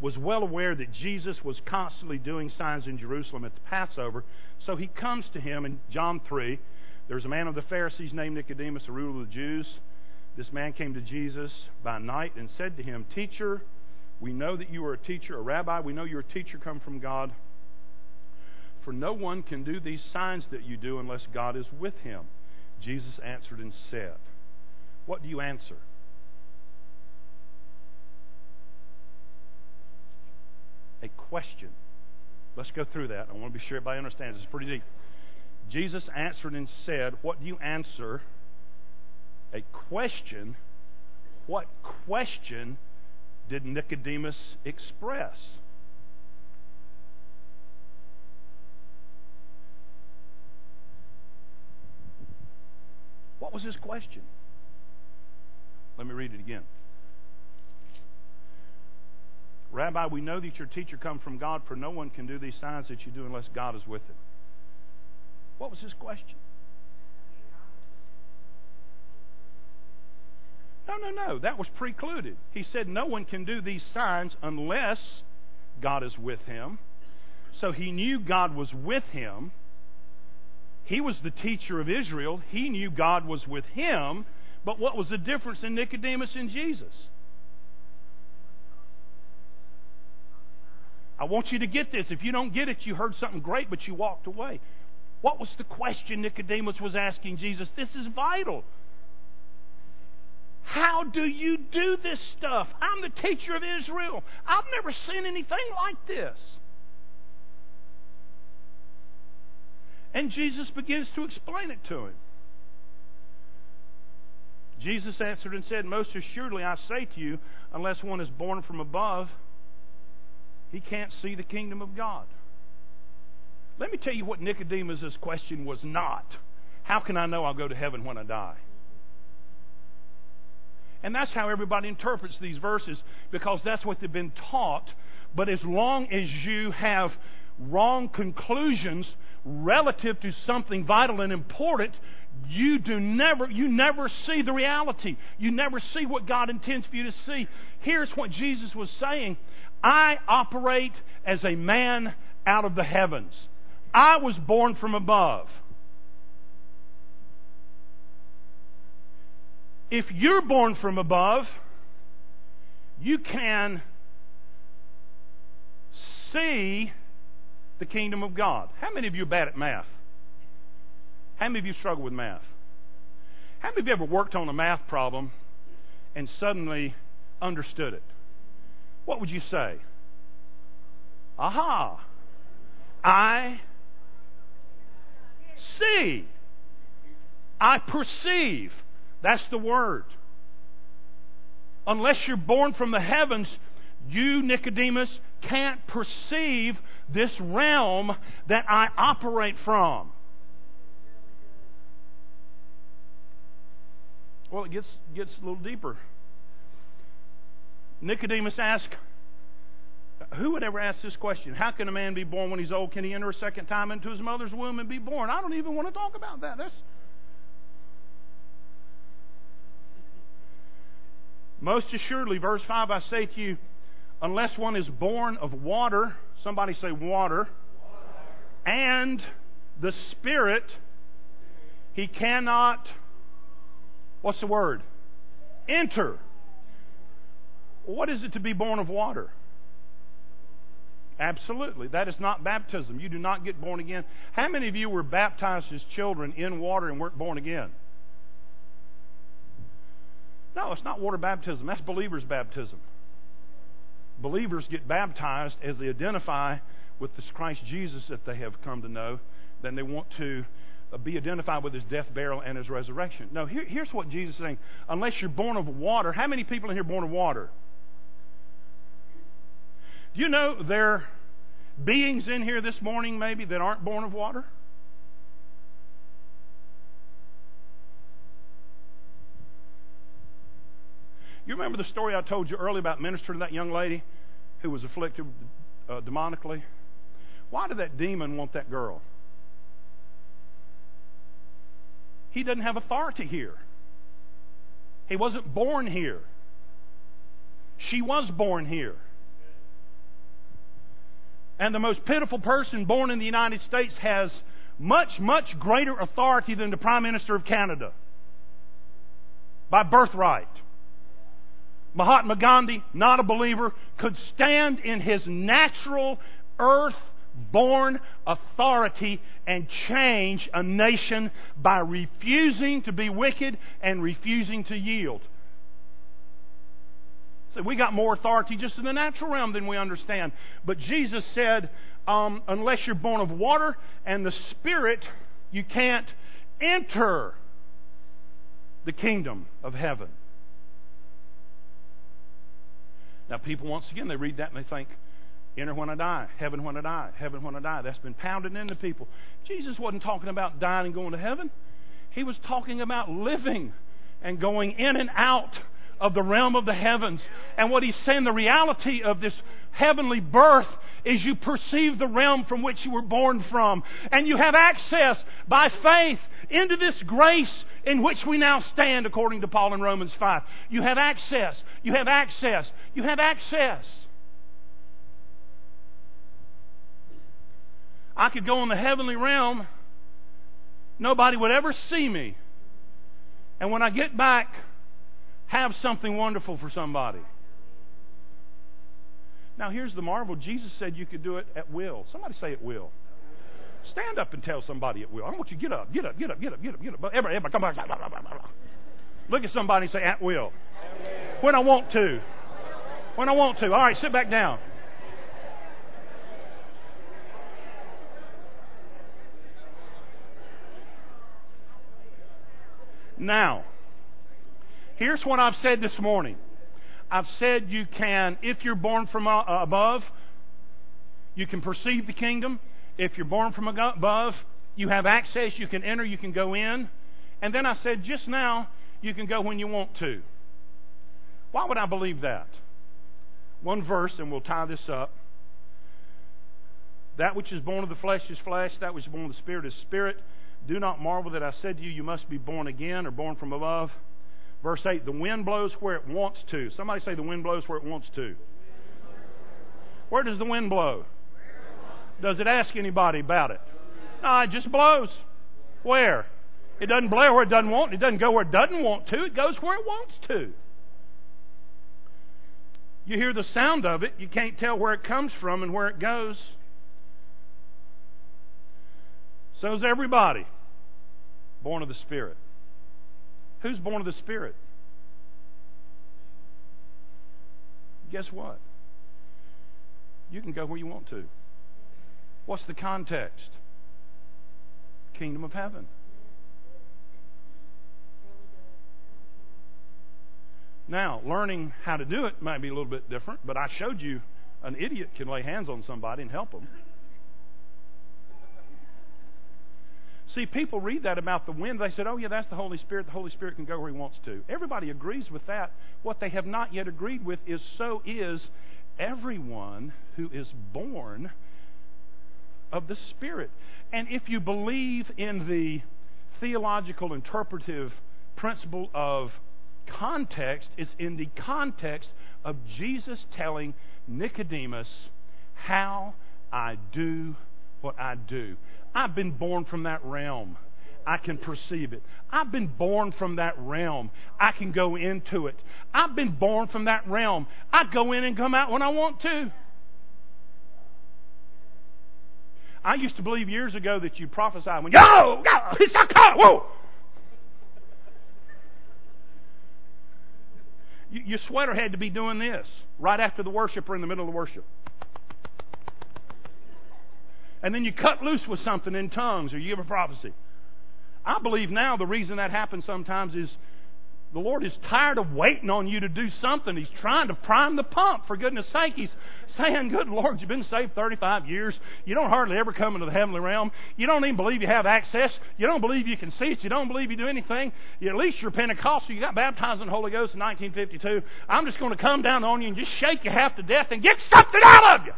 was well aware that Jesus was constantly doing signs in Jerusalem at the Passover, so he comes to him in John 3. There's a man of the Pharisees named Nicodemus, a ruler of the Jews. This man came to Jesus by night and said to him, Teacher, we know that you are a teacher, a rabbi. We know you're a teacher come from God. For no one can do these signs that you do unless God is with him. Jesus answered and said, What do you answer? A question. Let's go through that. I want to be sure everybody understands. It's pretty deep. Jesus answered and said, What do you answer? A question. What question did Nicodemus express? What was his question? Let me read it again. Rabbi, we know that your teacher come from God, for no one can do these signs that you do unless God is with him. What was his question? No, no, no. That was precluded. He said no one can do these signs unless God is with him. So he knew God was with him. He was the teacher of Israel. He knew God was with him. But what was the difference in Nicodemus and Jesus? I want you to get this. If you don't get it, you heard something great, but you walked away. What was the question Nicodemus was asking Jesus? This is vital. How do you do this stuff? I'm the teacher of Israel. I've never seen anything like this. And Jesus begins to explain it to him. Jesus answered and said, Most assuredly I say to you, unless one is born from above, he can't see the kingdom of God. Let me tell you what Nicodemus' question was not. How can I know I'll go to heaven when I die? And that's how everybody interprets these verses because that's what they've been taught. But as long as you have wrong conclusions relative to something vital and important, you do never you never see the reality. You never see what God intends for you to see. Here's what Jesus was saying. I operate as a man out of the heavens. I was born from above. If you're born from above, you can see the kingdom of God. How many of you are bad at math? How many of you struggle with math? How many of you ever worked on a math problem and suddenly understood it? What would you say? Aha! I see. I perceive. That's the word. Unless you're born from the heavens, you, Nicodemus, can't perceive this realm that I operate from. Well, it gets, gets a little deeper. Nicodemus asked, Who would ever ask this question? How can a man be born when he's old? Can he enter a second time into his mother's womb and be born? I don't even want to talk about that. That's. Most assuredly, verse 5, I say to you, unless one is born of water, somebody say water, water. and the Spirit, he cannot, what's the word? Enter. What is it to be born of water? Absolutely. That is not baptism. You do not get born again. How many of you were baptized as children in water and weren't born again? No, it's not water baptism. That's believers' baptism believers get baptized as they identify with this Christ Jesus that they have come to know, then they want to uh, be identified with his death, burial, and his resurrection. No, here, here's what Jesus is saying. Unless you're born of water, how many people in here born of water? Do you know there are beings in here this morning, maybe, that aren't born of water? You remember the story I told you earlier about ministering to that young lady who was afflicted uh, demonically? Why did that demon want that girl? He doesn't have authority here. He wasn't born here. She was born here. And the most pitiful person born in the United States has much, much greater authority than the Prime Minister of Canada by birthright. Mahatma Gandhi, not a believer, could stand in his natural earth born authority and change a nation by refusing to be wicked and refusing to yield. So we got more authority just in the natural realm than we understand. But Jesus said, um, unless you're born of water and the Spirit, you can't enter the kingdom of heaven. Now, people, once again, they read that and they think, enter when I die, heaven when I die, heaven when I die. That's been pounded into people. Jesus wasn't talking about dying and going to heaven, He was talking about living and going in and out of the realm of the heavens. And what He's saying, the reality of this heavenly birth is you perceive the realm from which you were born from. And you have access by faith into this grace in which we now stand, according to Paul in Romans 5. You have access. You have access. You have access. I could go in the heavenly realm, nobody would ever see me. And when I get back, have something wonderful for somebody. Now, here's the marvel Jesus said you could do it at will. Somebody say at will. Stand up and tell somebody at will. I want you to get up, get up, get up, get up, get up, get up. Everybody, everybody come on. Look at somebody and say, at will. When I want to. When I want to. All right, sit back down. Now, here's what I've said this morning. I've said you can, if you're born from uh, above, you can perceive the kingdom. If you're born from above, you have access, you can enter, you can go in. And then I said, just now, you can go when you want to. Why would I believe that? One verse, and we'll tie this up. That which is born of the flesh is flesh, that which is born of the spirit is spirit. Do not marvel that I said to you, you must be born again or born from above. Verse 8, the wind blows where it wants to. Somebody say the wind blows where it wants to. Where does the wind blow? Does it ask anybody about it? No, it just blows. Where? It doesn't blow where it doesn't want. It doesn't go where it doesn't want to. It goes where it wants to. You hear the sound of it. You can't tell where it comes from and where it goes. So is everybody born of the Spirit. Who's born of the Spirit? Guess what? You can go where you want to. What's the context? Kingdom of heaven. Now, learning how to do it might be a little bit different, but I showed you an idiot can lay hands on somebody and help them. See, people read that about the wind. They said, oh, yeah, that's the Holy Spirit. The Holy Spirit can go where He wants to. Everybody agrees with that. What they have not yet agreed with is so is everyone who is born of the Spirit. And if you believe in the theological interpretive principle of context, it's in the context of Jesus telling Nicodemus how I do what I do. I've been born from that realm. I can perceive it. I've been born from that realm. I can go into it. I've been born from that realm. I go in and come out when I want to. I used to believe years ago that you prophesied when, yo, yo, it's a car, whoa. Your sweater had to be doing this right after the worship or in the middle of the worship and then you cut loose with something in tongues or you give a prophecy. I believe now the reason that happens sometimes is the Lord is tired of waiting on you to do something. He's trying to prime the pump, for goodness sake. He's saying, Good Lord, you've been saved 35 years. You don't hardly ever come into the heavenly realm. You don't even believe you have access. You don't believe you can see it. You don't believe you do anything. You, at least you're Pentecostal. You got baptized in the Holy Ghost in 1952. I'm just going to come down on you and just shake you half to death and get something out of you.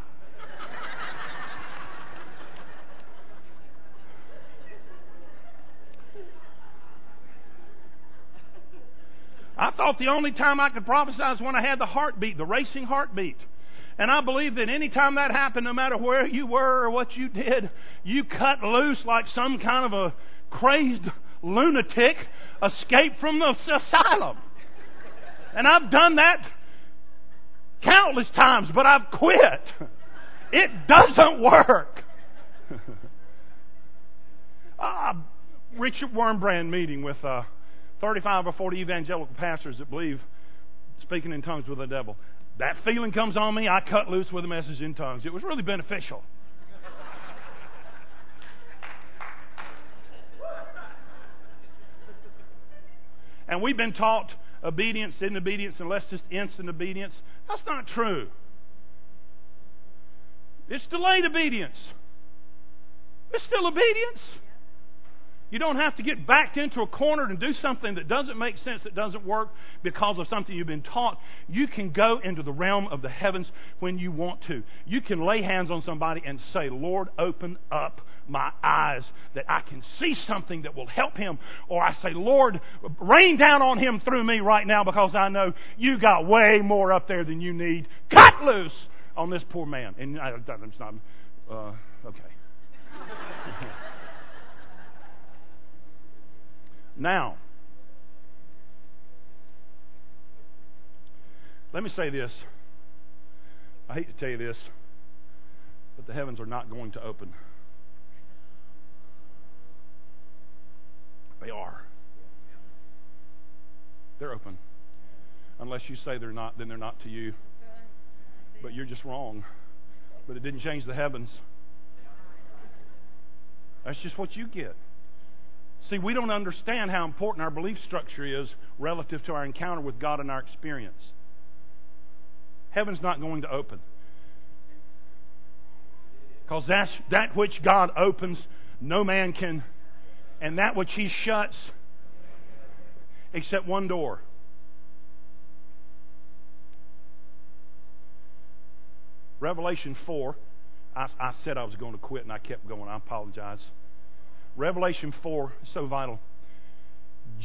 I thought the only time I could prophesy is when I had the heartbeat, the racing heartbeat. And I believe that any time that happened, no matter where you were or what you did, you cut loose like some kind of a crazed lunatic escaped from the asylum. And I've done that countless times, but I've quit. It doesn't work. uh, Richard Wurmbrand meeting with uh, 35 or 40 evangelical pastors that believe speaking in tongues with the devil. That feeling comes on me, I cut loose with a message in tongues. It was really beneficial. and we've been taught obedience isn't obedience unless just instant obedience. That's not true. It's delayed obedience. It's still obedience. You don't have to get backed into a corner and do something that doesn't make sense, that doesn't work because of something you've been taught. You can go into the realm of the heavens when you want to. You can lay hands on somebody and say, Lord, open up my eyes that I can see something that will help him. Or I say, Lord, rain down on him through me right now because I know you got way more up there than you need. Cut loose on this poor man. And I, it's not, uh, okay. Now, let me say this. I hate to tell you this, but the heavens are not going to open. They are. They're open. Unless you say they're not, then they're not to you. But you're just wrong. But it didn't change the heavens. That's just what you get. See, we don't understand how important our belief structure is relative to our encounter with God and our experience. Heaven's not going to open. Because that's that which God opens, no man can, and that which He shuts, except one door. Revelation 4. I, I, said I was going to quit and I kept going. I apologize. Revelation 4, so vital.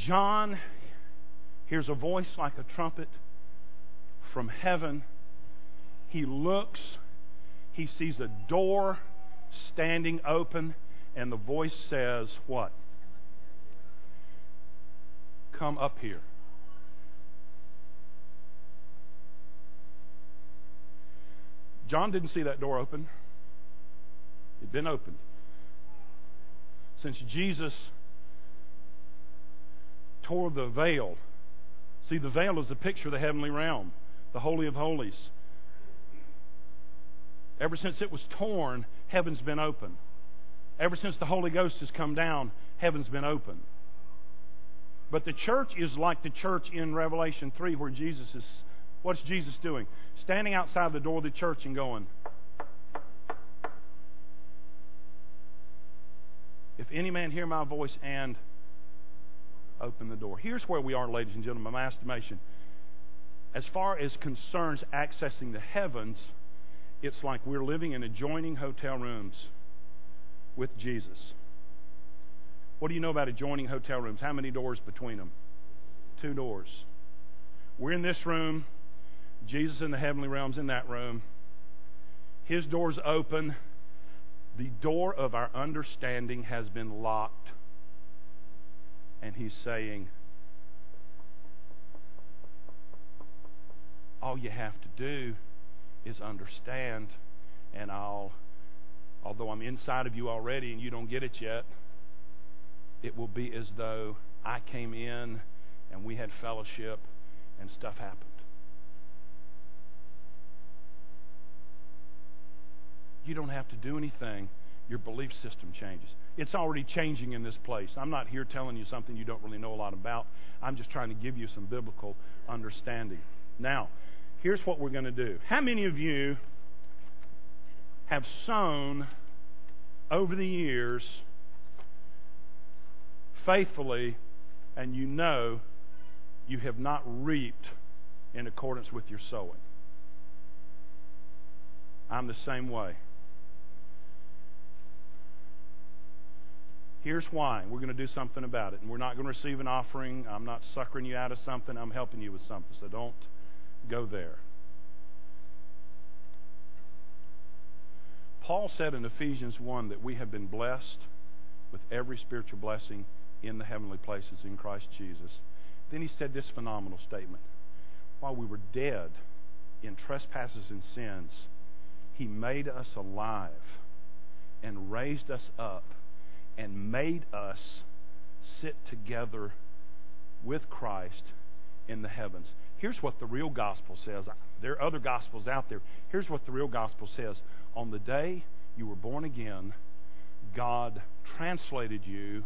John hears a voice like a trumpet from heaven. He looks, he sees a door standing open, and the voice says, What? Come up here. John didn't see that door open. It'd been opened. Since Jesus tore the veil. See, the veil is the picture of the heavenly realm, the Holy of Holies. Ever since it was torn, heaven's been open. Ever since the Holy Ghost has come down, heaven's been open. But the church is like the church in Revelation 3, where Jesus is. What's Jesus doing? Standing outside the door of the church and going, If any man hear my voice and open the door. Here's where we are, ladies and gentlemen, my estimation. As far as concerns accessing the heavens, it's like we're living in adjoining hotel rooms with Jesus. What do you know about adjoining hotel rooms? How many doors between them? Two doors. We're in this room. Jesus in the heavenly realms in that room. His door's open. The door of our understanding has been locked and he's saying, all you have to do is understand, and I'll, although I'm inside of you already and you don't get it yet, it will be as though I came in and we had fellowship and stuff happened. You don't have to do anything. Your belief system changes. It's already changing in this place. I'm not here telling you something you don't really know a lot about. I'm just trying to give you some biblical understanding. Now, here's what we're going to do. How many of you have sown over the years faithfully and you know you have not reaped in accordance with your sowing? I'm the same way. Here's why. We're going to do something about it. And we're not going to receive an offering. I'm not suckering you out of something. I'm helping you with something. So don't go there. Paul said in Ephesians 1 that we have been blessed with every spiritual blessing in the heavenly places in Christ Jesus. Then he said this phenomenal statement While we were dead in trespasses and sins, he made us alive and raised us up and made us sit together with Christ in the heavens. Here's what the real gospel says. There are other gospels out there. Here's what the real gospel says. On the day you were born again, God translated you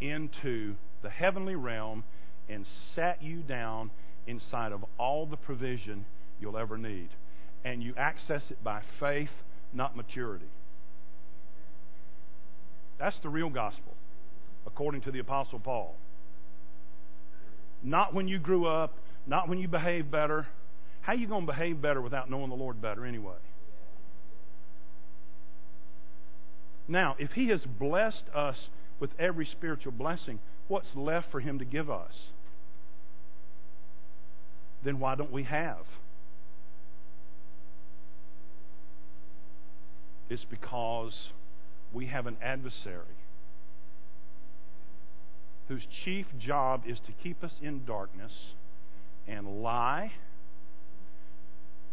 into the heavenly realm and sat you down inside of all the provision you'll ever need. And you access it by faith, not maturity. That's the real gospel, according to the Apostle Paul. Not when you grew up, not when you behaved better. How are you going to behave better without knowing the Lord better anyway? Now, if He has blessed us with every spiritual blessing, what's left for Him to give us? Then why don't we have? It's because we have an adversary whose chief job is to keep us in darkness and lie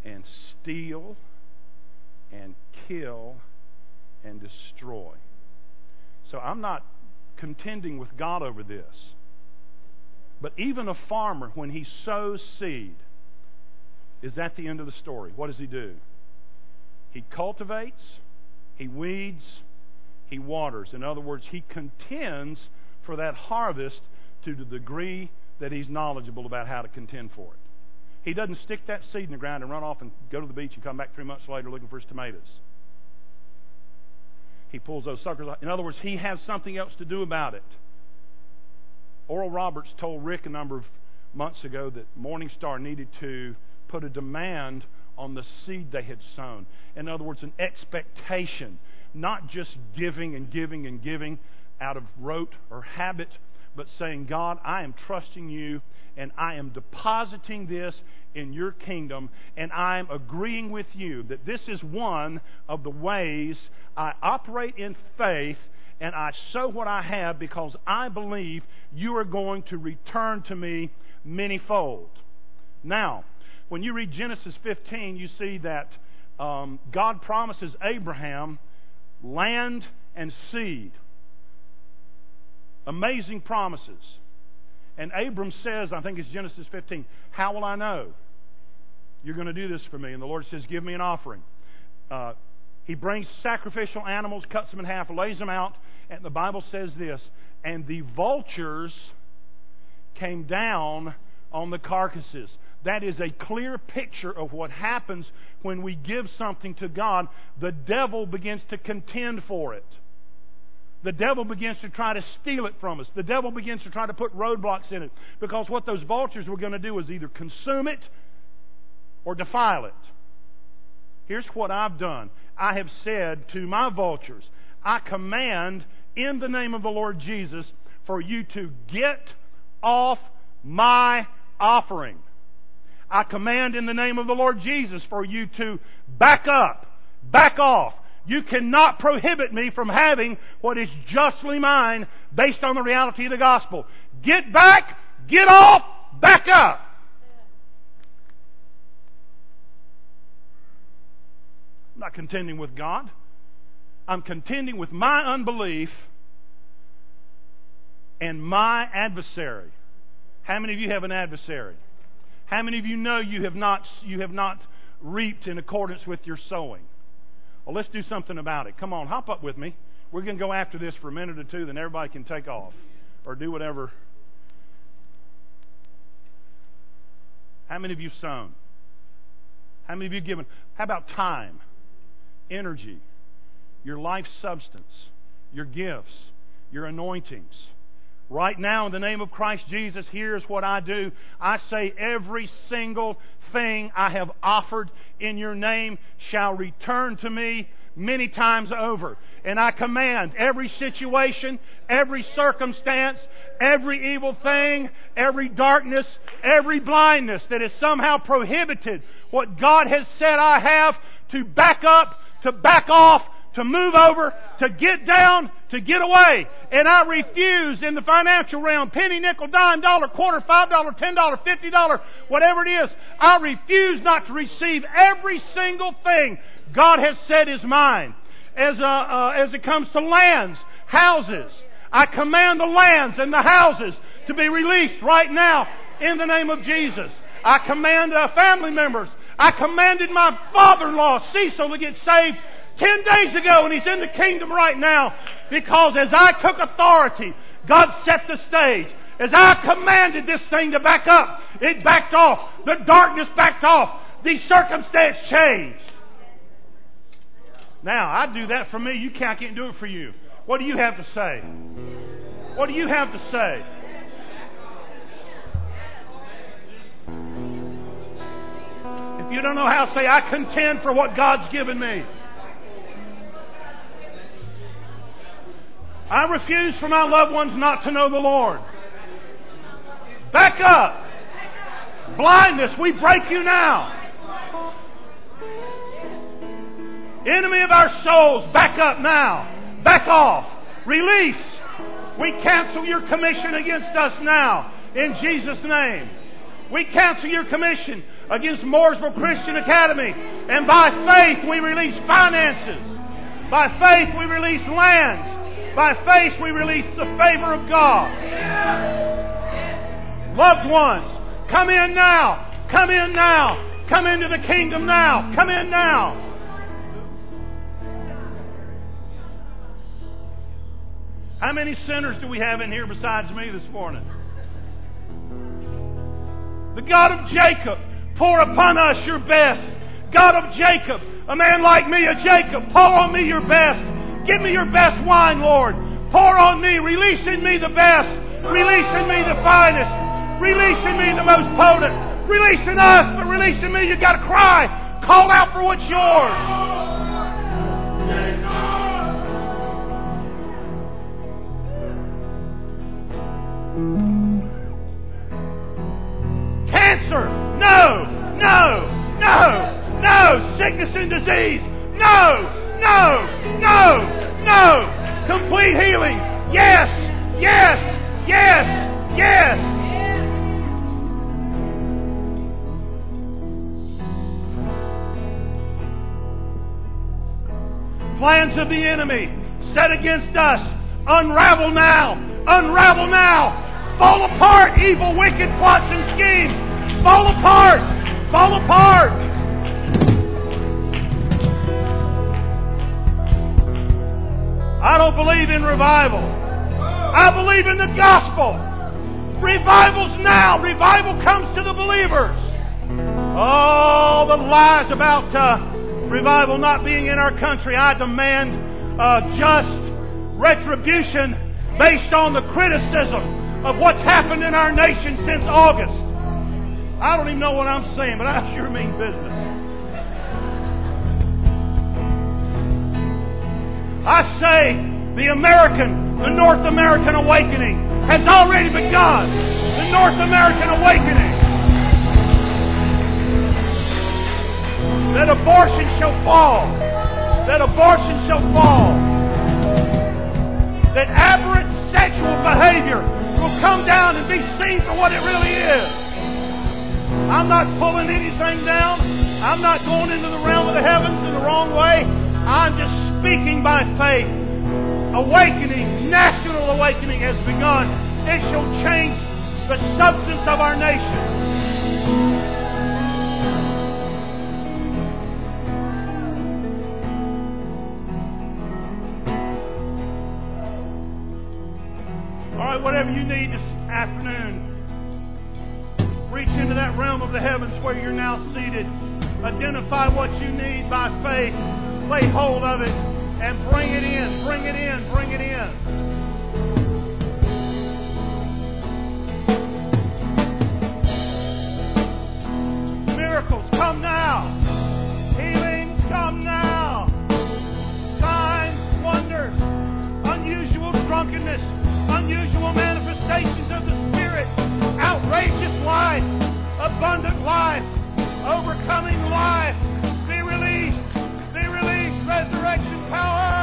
and steal and kill and destroy. So I'm not contending with God over this. But even a farmer, when he sows seed, is at the end of the story. What does he do? He cultivates, he weeds, he waters. In other words, he contends for that harvest to the degree that he's knowledgeable about how to contend for it. He doesn't stick that seed in the ground and run off and go to the beach and come back three months later looking for his tomatoes. he pulls those suckers out. In other words, he has something else to do about it. Oral Roberts told Rick a number of months ago that Morningstar needed to put a demand on the seed they had sown. In other words, an expectation, not just giving and giving and giving out of rote or habit, but saying, God, I am trusting you and I am depositing this in your kingdom and I'm agreeing with you that this is one of the ways I operate in faith and I sow what I have because I believe you are going to return to me manyfold. Now, when you read Genesis 15, you see that um, God promises Abraham land and seed. Amazing promises. And Abram says, I think it's Genesis 15, How will I know you're going to do this for me? And the Lord says, Give me an offering. Uh, he brings sacrificial animals, cuts them in half, lays them out, and the Bible says this And the vultures came down on the carcasses. That is a clear picture of what happens when we give something to God. The devil begins to contend for it. The devil begins to try to steal it from us. The devil begins to try to put roadblocks in it. Because what those vultures were going to do is either consume it or defile it. Here's what I've done I have said to my vultures, I command in the name of the Lord Jesus for you to get off my offering. I command in the name of the Lord Jesus for you to back up, back off. You cannot prohibit me from having what is justly mine based on the reality of the gospel. Get back, get off, back up. I'm not contending with God. I'm contending with my unbelief and my adversary. How many of you have an adversary? How many of you know you have not, you have not reaped in accordance with your sowing? Well, let's do something about it. Come on, hop up with me. We're going to go after this for a minute or two, then everybody can take off or do whatever. How many of you sown? How many of you given? How about time, energy, your life substance, your gifts, your anointings? Right now, in the name of Christ Jesus, here's what I do. I say, every single thing I have offered in your name shall return to me many times over. And I command every situation, every circumstance, every evil thing, every darkness, every blindness that has somehow prohibited what God has said I have to back up, to back off, to move over, to get down, to get away. And I refuse in the financial realm, penny, nickel, dime, dollar, quarter, five dollar, ten dollar, fifty dollar, whatever it is, I refuse not to receive every single thing God has said is mine. As, uh, uh, as it comes to lands, houses, I command the lands and the houses to be released right now in the name of Jesus. I command uh, family members. I commanded my father-in-law, Cecil, to get saved ten days ago, and he's in the kingdom right now because as I took authority, God set the stage. As I commanded this thing to back up, it backed off. The darkness backed off. The circumstance changed. Now, I do that for me. You can't, I can't do it for you. What do you have to say? What do you have to say? If you don't know how to say, I contend for what God's given me. I refuse for my loved ones not to know the Lord. Back up. Blindness, we break you now. Enemy of our souls, back up now. Back off. Release. We cancel your commission against us now. In Jesus' name. We cancel your commission against Mooresville Christian Academy. And by faith we release finances. By faith we release lands. By faith, we release the favor of God. Loved ones, come in now. Come in now. Come into the kingdom now. Come in now. How many sinners do we have in here besides me this morning? The God of Jacob, pour upon us your best. God of Jacob, a man like me, a Jacob, pour on me your best. Give me your best wine, Lord. Pour on me. Release in me the best. Release in me the finest. Release in me the most potent. Release in us, but release in me. You've got to cry. Call out for what's yours. Cancer. No, no, no, no. Sickness and disease. No, no, no, no. Complete healing. Yes, yes, yes, yes. Plans of the enemy set against us. Unravel now. Unravel now. Fall apart, evil, wicked plots and schemes. Fall apart. Fall apart. I don't believe in revival. I believe in the gospel. Revival's now. Revival comes to the believers. All the lies about uh, revival not being in our country, I demand uh, just retribution based on the criticism of what's happened in our nation since August. I don't even know what I'm saying, but I sure mean business. I say the American, the North American awakening has already begun. The North American awakening. That abortion shall fall. That abortion shall fall. That aberrant sexual behavior will come down and be seen for what it really is. I'm not pulling anything down. I'm not going into the realm of the heavens in the wrong way. I'm just speaking by faith. Awakening, national awakening has begun. It shall change the substance of our nation. All right, whatever you need this afternoon, reach into that realm of the heavens where you're now seated. Identify what you need by faith. Lay hold of it and bring it in, bring it in, bring it in. Miracles come now. Healings come now. Signs, wonders, unusual drunkenness, unusual manifestations of the Spirit, outrageous life, abundant life, overcoming life, resurrection power.